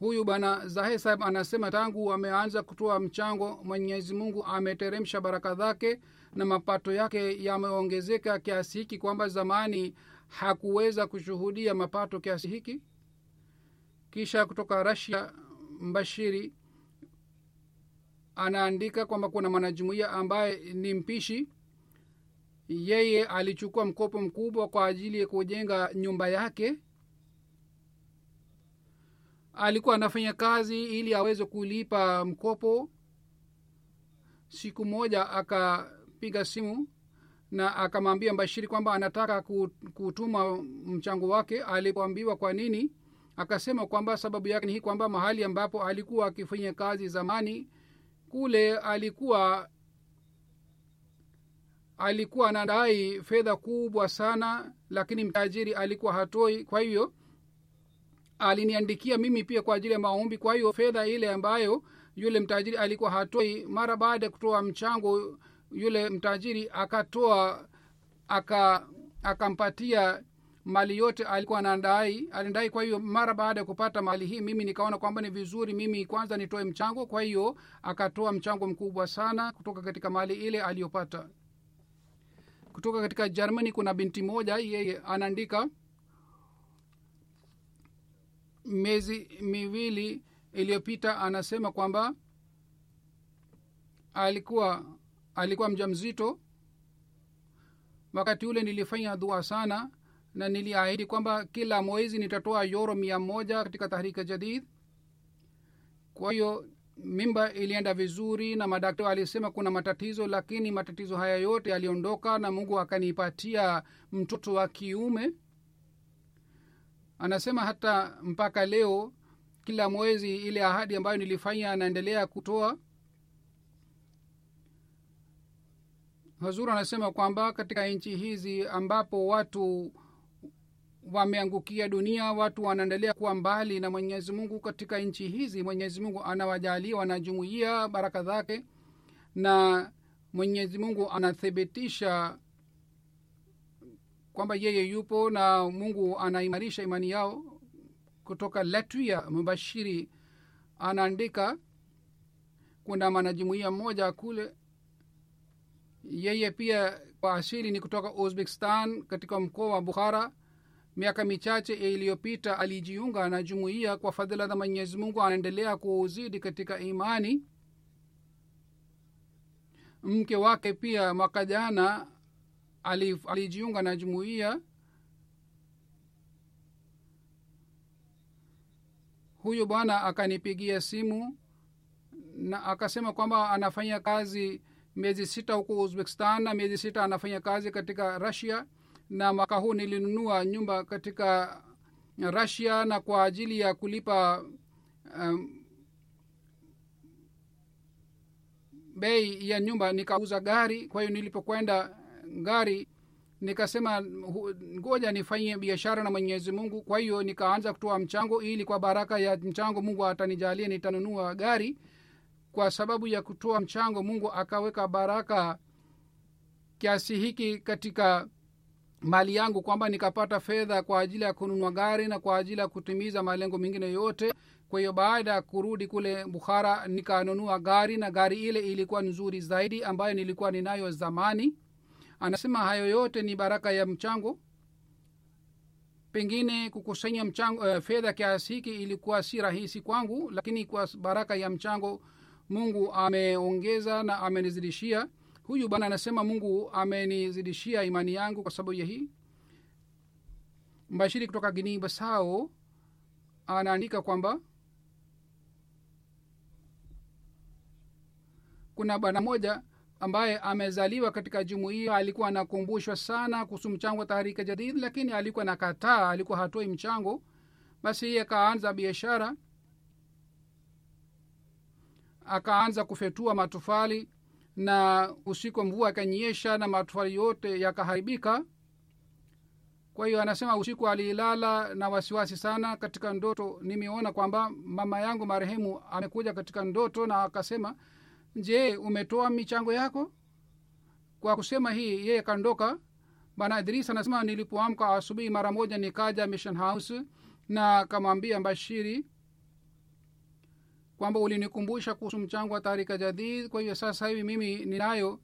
Huyu bwana zahe saheb anasema tangu ameanza kutoa mchango mwenyezi mungu ameteremsha baraka zake na mapato yake yameongezeka kiasi hiki kwamba zamani hakuweza kushuhudia mapato kiasi hiki. Kisha kutoka rasia mbashiri anaandika kwamba kuna mwanajumuia ambaye ni mpishi. Yeye alichukua mkopo mkubwa kwa ajili ya kujenga nyumba yake. Alikuwa anafanya kazi ili aweze kulipa mkopo. Siku moja akapiga simu na akamwambia bashiri kwamba anataka kutuma mchango wake. Alipoambiwa kwa nini akasema kwamba sababu yake ni hii kwamba mahali ambapo alikuwa akifanya kazi zamani kule alikuwa alikuwa anadai fedha kubwa sana lakini mtajiri alikuwa hatoi. Kwa hiyo aliniandikia mimi pia kwa ajili ya maombi. Kwa hiyo fedha ile ambayo yule mtajiri alikuwa hatoi mara baada ya kutoa mchango yule mtajiri akatoa aka akampatia mali yote alikuwa anadai alidai. Kwa hiyo mara baada ya kupata mali hii mimi nikaona kwamba ni vizuri mimi kwanza nitoe mchango. Kwa hiyo akatoa mchango mkubwa sana kutoka katika mali ile aliyopata. Kutoka katika germany kuna binti moja yeye anaandika miezi miwili iliyopita anasema kwamba alikuwa alikuwa mja mzito wakati ule nilifanya dua sana na niliahidi kwamba kila mwezi nitatoa yoro mia moja katika tahrika jadid. Kwa hiyo mimba ilienda vizuri na madaktari alisema kuna matatizo lakini matatizo haya yote yaliondoka na mungu akanipatia mtoto wa kiume. Anasema hata mpaka leo kila mwezi ile ahadi ambayo nilifanya anaendelea kutoa hazur anasema kwamba katika nchi hizi ambapo watu wameangukia dunia watu wanaendelea kuwa mbali na mwenyezi mungu katika nchi hizi mwenyezi mungu anawajalia wanajumuia baraka zake na mwenyezi mungu anathibitisha kwamba yeye yupo na mungu anaimarisha imani yao. Kutoka latvia mubashiri anaandika kuna mwanajumuia mmoja kule yeye pia kwa asili ni kutoka uzbekistan katika mkoa wa bukhara. Miaka michache iliyopita alijiunga na jumuiya kwa fadhila za mwenyezi mungu. Anaendelea kuuzidi katika imani. Mke wake pia mwaka jana alijiunga na jumuiya. Huyu bwana akanipigia simu na akasema kwamba anafanya kazi miezi sita huko uzbekistan na miezi sita anafanya kazi katika russia na mwaka huu nilinunua nyumba katika russia na kwa ajili ya kulipa um, bei ya nyumba nikauza gari. Kwa hiyo nilipokwenda gari nikasema ngoja nifanyie biashara na mwenyezi mungu. Kwa hiyo nikaanza kutoa mchango ili kwa baraka ya mchango mungu atanijalia nitanunua gari kwa sababu ya kutoa mchango mungu akaweka baraka kiasi hiki katika mali yangu kwamba nikapata fedha kwa ajili ya kununua gari na kwa ajili ya kutimiza malengo mengine yote. Kwa hiyo baada ya kurudi kule bukhara nikanunua gari na gari ile ilikuwa nzuri zaidi ambayo nilikuwa ninayo zamani. Anasema hayo yote ni baraka ya mchango. Pengine kukusanya mchango uh, fedha kiasi hiki ilikuwa si rahisi kwangu lakini kwa baraka ya mchango mungu ameongeza na amenizidishia. Huyu bwana anasema mungu amenizidishia imani yangu kwa sababu ya hii. Mbashiri kutoka gini basao anaandika kwamba kuna bwana moja ambaye amezaliwa katika jumuiya alikuwa anakumbushwa sana kuhusu mchango wa taharika jadid lakini alikuwa nakataa alikuwa hatoi mchango. Basi yeye akaanza biashara akaanza kufetua matofali na usiku mvua akanyesha na matofali yote yakaharibika. Kwa hiyo anasema usiku alilala na wasiwasi sana katika ndoto. Nimeona kwamba mama yangu marehemu amekuja katika ndoto na akasema je umetoa michango yako? Kwa kusema hii yeye kandoka bana idris anasema nilipoamka asubuhi mara moja nikaja mission house na kamwambia bashiri kwamba ulinikumbusha kuhusu mchango wa tarika jadid. Kwa hiyo sasa hivi mimi ninayo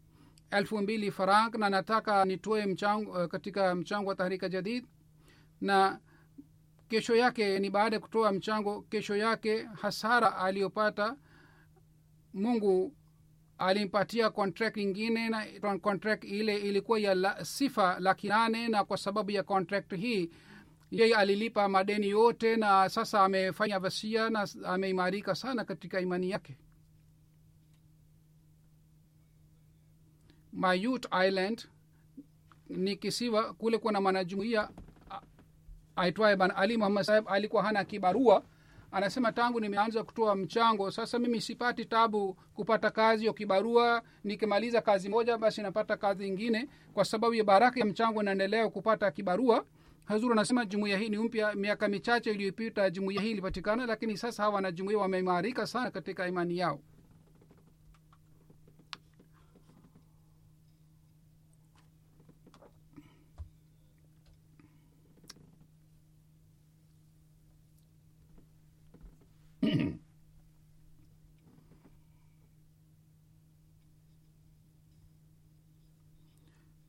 elfu mbili farang na nataka nitoe mchango uh, katika mchango wa tahrika jadid. Na kesho yake ni baada ya kutoa mchango kesho yake hasara aliyopata mungu alimpatia contract ingine na contract ile ilikuwa ya la, sifa laki nane na kwa sababu ya contract hii yeye alilipa madeni yote na sasa amefanya vasia na ameimarika sana katika imani yake. Mayut island ni kisiwa kule kuna mwanajumuia aitwaye ban ali muhammad alikuwa hana kibarua. Anasema tangu nimeanza kutoa mchango sasa mimi sipati tabu kupata kazi ya kibarua. Nikimaliza kazi moja basi napata kazi ingine kwa sababu ya baraka ya mchango naendelea kupata kibarua hazuru anasema jumuiya hii ni mpya miaka michache iliyopita jumuiya hii ilipatikana lakini sasa hawa wanajumuiya wameimarika sana katika imani yao.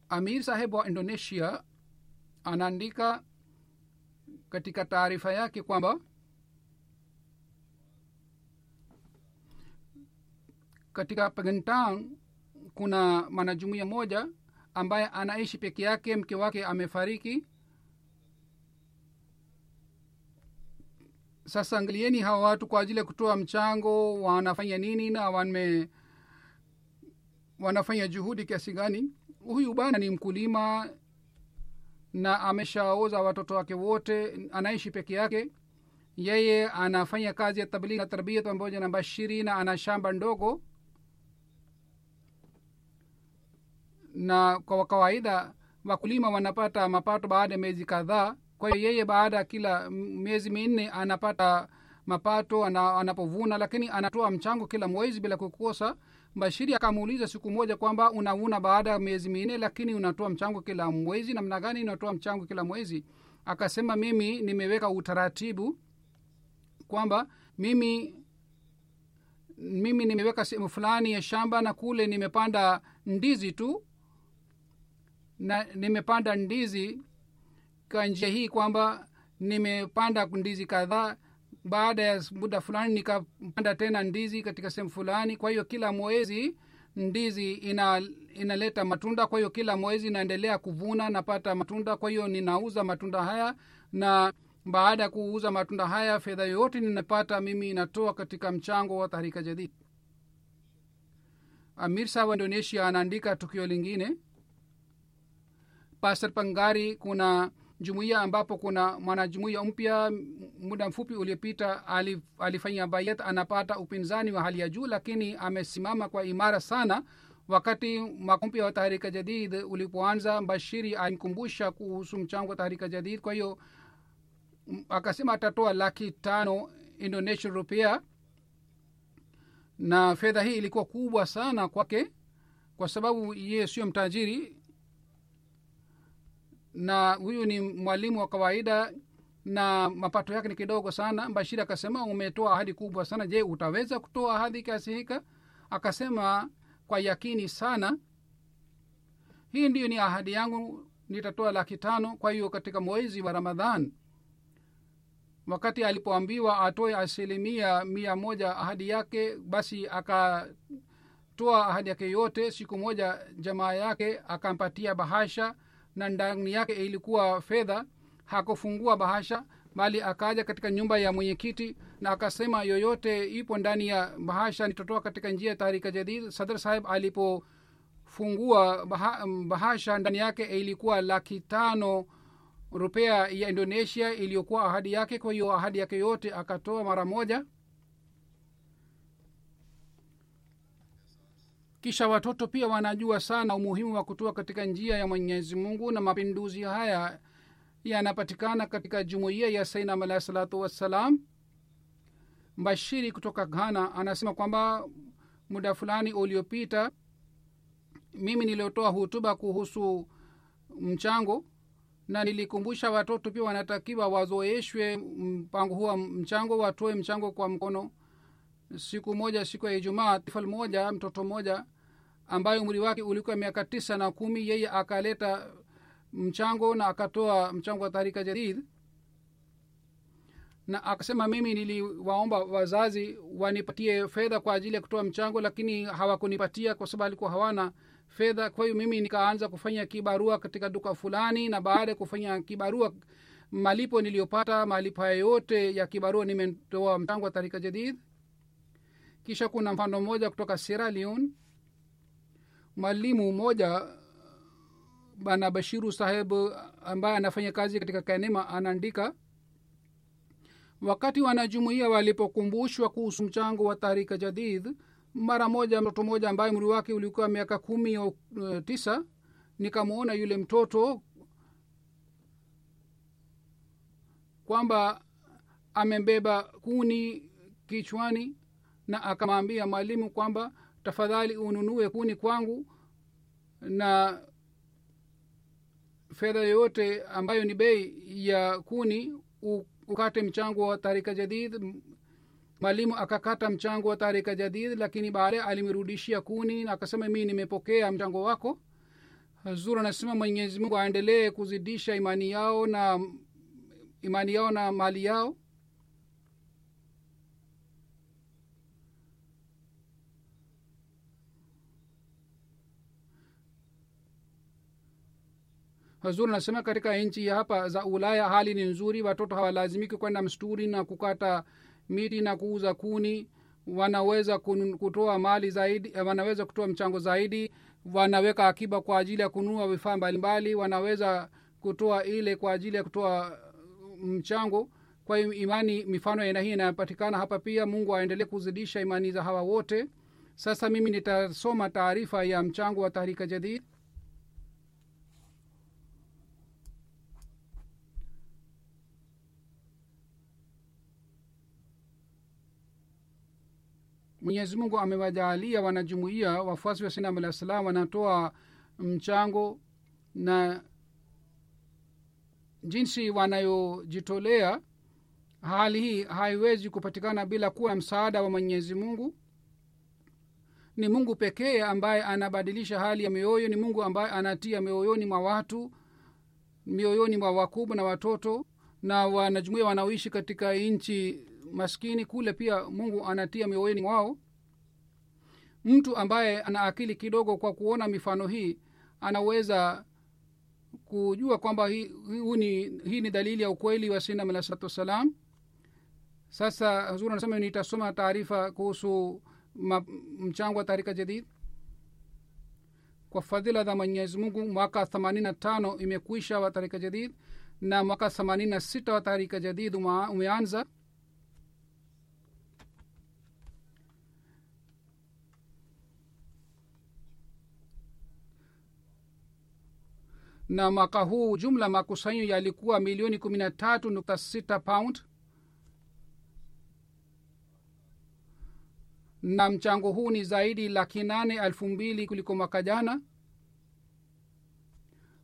Amir saheb wa indonesia anaandika katika taarifa yake kwamba katika pagantown kuna mwanajumuia moja ambaye anaishi peke yake mke wake amefariki. Sasa angalieni hawa watu kwa ajili ya kutoa mchango wanafanya nini na wame wanafanya juhudi kiasi gani. Huyu bana ni mkulima na ameshaoza watoto wake wote anaishi peke yake. Yeye anafanya kazi ya tablighi na tarbia pamoja na bashiri na ana shamba ndogo. Na kwa kawaida wakulima wanapata mapato baada ya miezi kadhaa. Kwa hiyo yeye baada ya kila miezi minne anapata mapato ana, anapovuna lakini anatoa mchango kila mwezi bila kukosa bashiri akamuuliza siku moja kwamba unavuna baada ya miezi minne lakini unatoa mchango kila mwezi. Namna gani unatoa mchango kila mwezi? Akasema mimi nimeweka utaratibu kwamba mimi mimi nimeweka sehemu fulani ya shamba na kule nimepanda ndizi tu na nimepanda ndizi kwa njia hii kwamba nimepanda ndizi kadhaa baada ya muda fulani nikapanda tena ndizi katika sehemu fulani kwa hiyo kila mwezi ndizi ina inaleta matunda kwa hiyo kila mwezi naendelea kuvuna napata matunda kwa hiyo ninauza matunda haya na baada ya kuuza matunda haya fedha yoyote ninapata mimi inatoa katika mchango wa tahrika jadid. Amir sa wa indonesia anaandika tukio lingine. Pastor pangari kuna jumuiya ambapo kuna mwanajumuiya mpya muda mfupi uliopita alif, alifanya bayat anapata upinzani wa hali ya juu lakini amesimama kwa imara sana. Wakati makumpya wa tahrika jadid ulipoanza bashiri alimkumbusha kuhusu mchango wa tahrika jadid. Kwa hiyo akasema atatoa laki tano indonesian rupia. Na fedha hii ilikuwa kubwa sana kwake kwa sababu yeye sio mtajiri na huyu ni mwalimu wa kawaida na mapato yake ni kidogo sana. Bashiri akasema umetoa ahadi kubwa sana. Je utaweza kutoa ahadi kiasi hika akasema kwa yakini sana. Hii ndiyo ni ahadi yangu nitatoa laki tano kwa hiyo katika mwezi wa ramadhan. Wakati alipoambiwa atoe asilimia mia moja ahadi yake basi akatoa ahadi yake yote. Siku moja jamaa yake akampatia bahasha na ndani yake ilikuwa fedha hakufungua bahasha bali akaja katika nyumba ya mwenyekiti na akasema yoyote ipo ndani ya bahasha nitatoa katika njia ya taarika jadid. Sadr saheb alipofungua baha, bahasha ndani yake ilikuwa laki tano rupea ya indonesia iliyokuwa ahadi yake. Kwa hiyo ahadi yake yote akatoa mara moja kisha watoto pia wanajua sana umuhimu wa kutoa katika njia ya mwenyezi mungu na mapinduzi haya yanapatikana katika jumuiya ya sainam alahi salatu wassalam. Bashiri kutoka ghana anasema kwamba muda fulani uliopita mimi niliotoa hutuba kuhusu mchango na nilikumbusha watoto pia wanatakiwa wazoeshwe mpango huwa mchango watoe mchango kwa mkono siku moja siku ya ijumaa tifal moja mtoto mmoja ambaye umri wake ulikuwa miaka tisa na kumi yeye akaleta mchango na akatoa mchango wa taharika jadid. Na akasema mimi niliwaomba wazazi wanipatie fedha kwa ajili ya kutoa mchango lakini hawakunipatia kwa sababu alikuwa hawana fedha. Kwa hiyo mimi nikaanza kufanya kibarua katika duka fulani na baada ya kufanya kibarua malipo niliyopata malipo hayo yote ya kibarua nimetoa mchango wa tarika jadid kisha kuna mfano mmoja kutoka sierra leon mwalimu mmoja bana bashiru saheb ambaye anafanya kazi katika kanema anaandika wakati wanajumuia walipokumbushwa kuhusu mchango wa tahrika jadid mara moja mtoto mmoja ambaye mri wake ulikuwa miaka kumi au uh, tisa nikamwona yule mtoto kwamba amebeba kuni kichwani na akamwambia mwalimu kwamba tafadhali ununue kuni kwangu na fedha yoyote ambayo ni bei ya kuni ukate mchango wa tarika jadid. Mwalimu akakata mchango wa tarika jadid lakini baadaye alimrudishia kuni na akasema mii nimepokea mchango wako. Hazur anasema mwenyezi mungu aendelee kuzidisha imani yao na imani yao na mali yao hazur anasema katika nchi hapa za ulaya hali ni nzuri watoto hawalazimiki kwenda msturi na kukata miti na kuuza kuni. Wanaweza kutoa mali zaidi wanaweza kutoa mchango zaidi. Wanaweka akiba kwa ajili ya kununua vifaa mbalimbali. Wanaweza kutoa ile kwa ajili ya kutoa mchango. Kwa hiyo imani mifano aina hii inayopatikana hapa pia. Mungu aendelee kuzidisha imani za hawa wote. Sasa mimi nitasoma taarifa ya mchango wa tahrika jadid mwenyezi mungu amewajaalia wanajumuia wafuasi wa sinam alah salam wanatoa mchango na jinsi wanayojitolea hali hii haiwezi kupatikana bila kuwa msaada wa mwenyezi mungu. Ni mungu pekee ambaye anabadilisha hali ya mioyo ni mungu ambaye anatia mioyoni mwa watu mioyoni mwa wakubwa na watoto na wanajumuia wanaoishi katika nchi maskini kule pia mungu anatia mioyoni mwao. Mtu ambaye ana akili kidogo kwa kuona mifano hii anaweza kujua kwamba hii, hii, hii ni dalili ya ukweli wa sinam alah salatu wassalam sasa huzuri anasema nitasoma taarifa kuhusu mchango wa tarika jadid. Kwa fadhila za mwenyezi mungu mwaka themanini na tano wa tarika jadid na mwaka themanini na sita wa tarika jadid umeanza na mwaka huu jumla makusanyo yalikuwa milioni kumi na tatu nukta sita pound. Na mchango huu ni zaidi laki nane elfu mbili kuliko mwaka jana.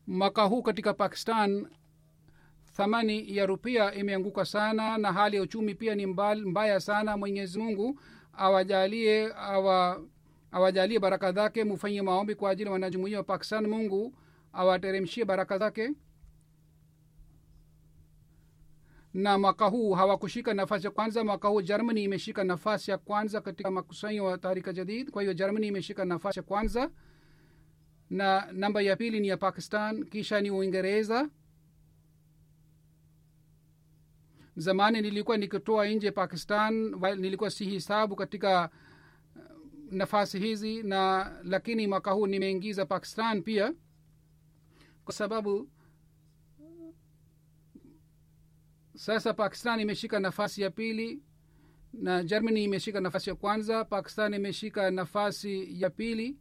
Mwaka huu katika pakistan thamani ya rupia imeanguka sana na hali ya uchumi pia ni mbaya sana. Mwenyezi mungu awajalie awa, awajalie baraka zake mufanyie maombi kwa ajili ya wanajumuia wa pakistan. Mungu awateremshie baraka zake? Na mwaka huu hawakushika nafasi ya kwanza mwaka huu germany imeshika nafasi ya kwanza katika makusanyo wa tarika jadid. Kwa hiyo germany imeshika nafasi ya kwanza. Na namba ya pili ni ya pakistan kisha ni uingereza. Zamani nilikuwa nikitoa nje pakistan nilikuwa si hisabu katika nafasi hizi na lakini mwaka huu nimeingiza pakistan pia kwa sababu sasa pakistan imeshika nafasi ya pili na germany imeshika nafasi ya kwanza pakistan imeshika nafasi ya pili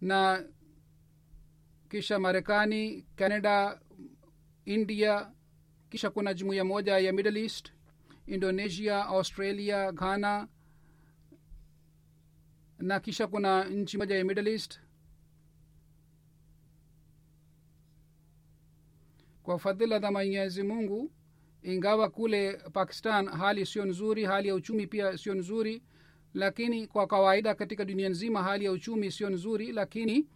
na kisha marekani canada india kisha kuna jumuiya moja ya middle east indonesia australia ghana na kisha kuna nchi moja ya middle east kwa fadhila za mwenyezi mungu ingawa kule pakistan hali sio nzuri hali ya uchumi pia sio nzuri lakini kwa kawaida katika dunia nzima hali ya uchumi sio nzuri lakini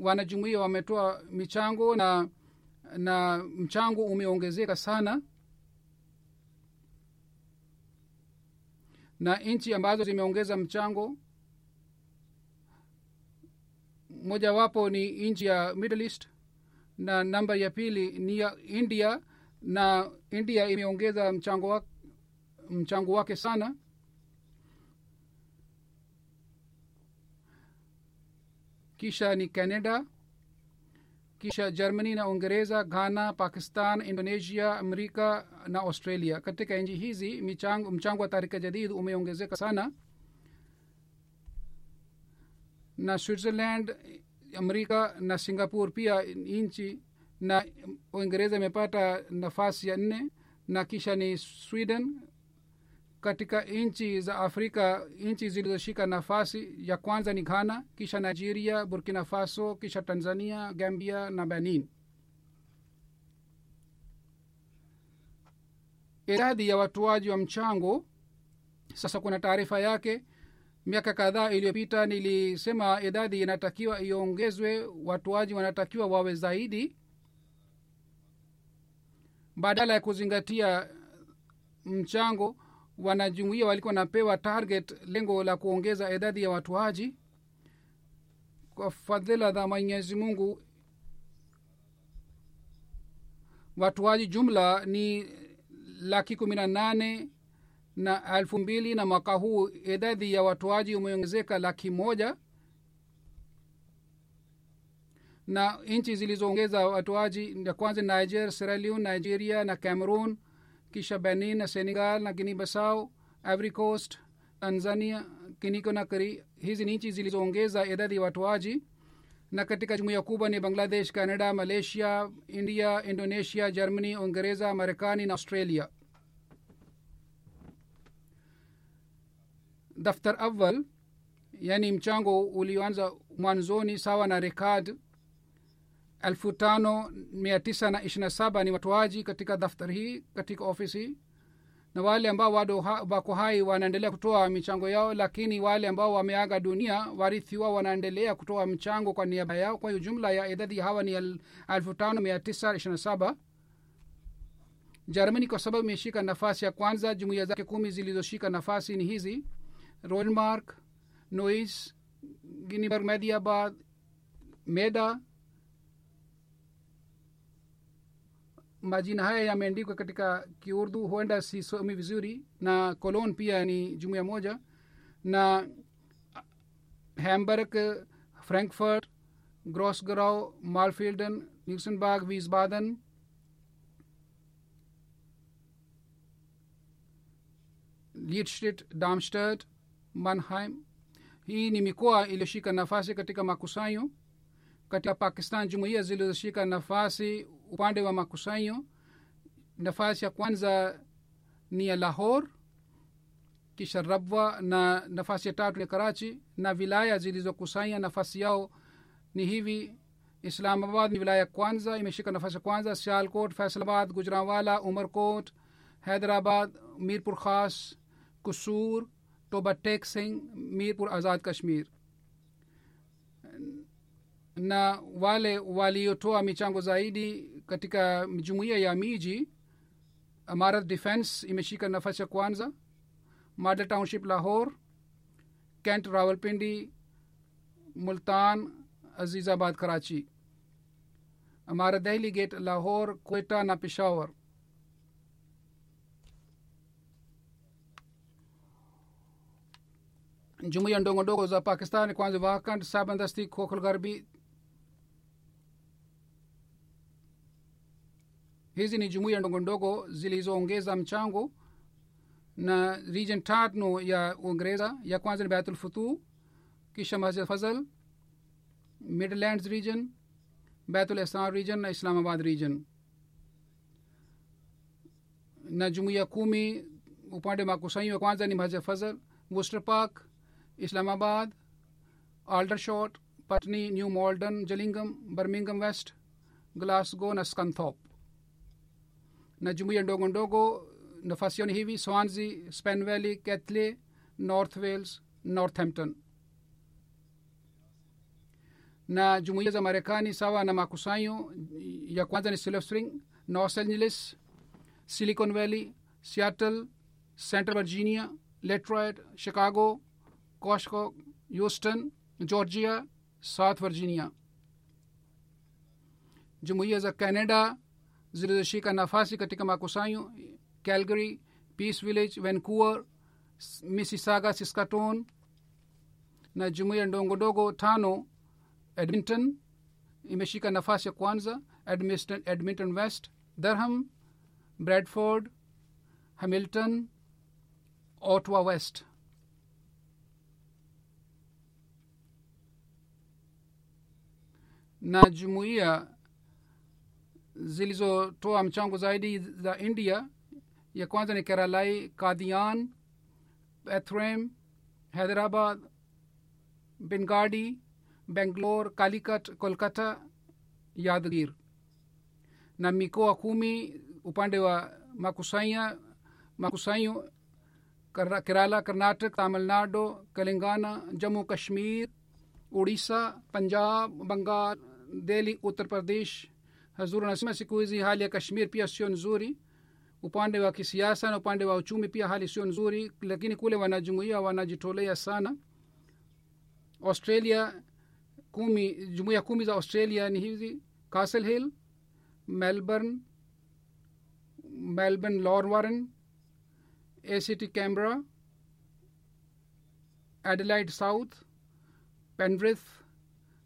wanajumuia wametoa michango na na mchango umeongezeka sana. Na nchi ambazo zimeongeza mchango mojawapo ni nchi ya middle east na namba ya pili ni ya india na india imeongeza mchango, wa, mchango wake sana. Kisha ni canada kisha germany na uingereza ghana pakistan indonesia amerika na australia. Katika nchi hizi michango, mchango wa tarika jadid umeongezeka sana. Na switzerland amerika na singapore pia nchi na uingereza imepata nafasi ya nne na kisha ni sweden. Katika nchi za afrika nchi zilizoshika nafasi ya kwanza ni ghana kisha nigeria burkina faso kisha tanzania gambia na benin. Idadi ya watoaji wa mchango sasa kuna taarifa yake miaka kadhaa iliyopita nilisema idadi inatakiwa iongezwe watoaji wanatakiwa wawe zaidi. Badala ya kuzingatia mchango wanajumuia walikuwa wanapewa target lengo la kuongeza idadi ya watoaji kwa fadhila za mwenyezi mungu watoaji jumla ni laki kumi na nane na elfu mbili na mwaka huu idadi ya watoaji umeongezeka laki moja. Na nchi zilizoongeza watoaji kwanza niger sierra leone nigeria na cameroon kisha benin na senegal na guinea bissau ivory coast tanzania kinikonakri hizi ni nchi zilizoongeza idadi ya watoaji na katika jumuiya kubwa ni bangladesh canada malaysia india indonesia germany uingereza marekani na australia daftar awal yani mchango ulioanza mwanzoni sawa na rekad elfu tano mia tisa na ishirina saba ni watoaji katika daftari hii katika ofisi. Na wale ambao wado wako hai wanaendelea kutoa michango yao lakini wale ambao wameaga dunia warithi wao wanaendelea kutoa mchango kwa niaba yao. Kwa hiyo jumla ya idadi hawa ni elfu tano mia tisa ishirina saba. Germany kwa sababu imeshika nafasi ya kwanza jumuiya zake kumi zilizoshika nafasi ni hizi rodenmark nois giniberg mediabad meda majina haya yameandikwa katika kiurdu huenda sisomi vizuri na colon pia ni jumuiya moja na hamburg frankfurt grosgrau malfilden luxemburg wiesbaden liedstedt darmstadt mannheim. Hii ni mikoa iliyoshika nafasi katika makusanyo. Katika pakistan jumuiya zilizoshika nafasi upande wa makusanyo. Nafasi ya kwanza ni ya lahor kisha rabwa na nafasi ya tatu ni karachi na wilaya zilizokusanya nafasi yao ni hivi. Islamabad ni wilaya ya kwanza imeshika nafasi ya kwanza. Sialkot faisalabad gujranwala umarkot hyderabad mirpur khas kusur tobatek singh mirpur azad kashmir. Na wale waliotoa michango zaidi katika jumuiya ya miji amarat defense imeshika nafasi ya kwanza model township lahore kent rawalpindi multan azizabad karachi. Amarat dehli gate lahore kweta na peshawar jumuiya ndogo ndogo za pakistan kwanza vakand sabandasti kokhl garbi. Hizi ni jumuiya ndogo ndogo zilizoongeza mchango na region tano ya uingereza. Ya kwanza ni baitul futu kisha masjid fazal midlands region baitul ihsan region na islamabad region. Na jumuiya kumi upande makusanyo ya kwanza ni masjid fazal worcester park islamabad aldershot patni new malden gillingham birmingham west glasgow na scunthorpe na jumuiya ndogo ndogo nafasi yao ni hivi swansea spen valley ketley north wales northampton na jumuiya za marekani sawa na makusanyo ya kwanza ni silver spring los angeles silicon valley seattle central virginia लेट्रॉयड Chicago Costco, Houston, Georgia, South Virginia. Jumuiya za Canada zilizoshika nafasi katika makusanyo Calgary, Peace Village, Vancouver, Mississauga, Saskatoon na jumuiya ndogo ndogo tano Edmonton imeshika nafasi ya kwanza, Edmonton, Edmonton West, Durham, Bradford, Hamilton, Ottawa West. na jumuiya zilizotoa mchango zaidi za india ya kwanza ni keralai kadian bethrem hyderabad bengadi bangalore kalikat kolkata yadgir na mikoa kumi upande wa makusanya makusanyo kerala karnatak tamil nadu telangana jammu kashmir uड़ीसा पंजाब Bengal pradesh hazur anasema siku hizi hali ya kashmir pia sio nzuri upande wa kisiasa na upande wa uchumi pia hali sio nzuri lakini kule wanajumuia wanajitolea sana australia kumi jumuia kumi za australia ni hizi castle hill melbourne melbourne lorwarren act canberra adelaide south penrith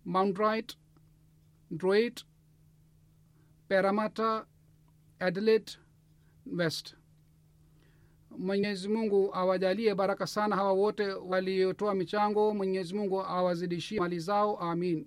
mountwright droit paramata adelaide west. Mwenyezi mungu awajalie baraka sana hawa wote waliotoa michango. Mwenyezi mungu awazidishie mali zao. Amin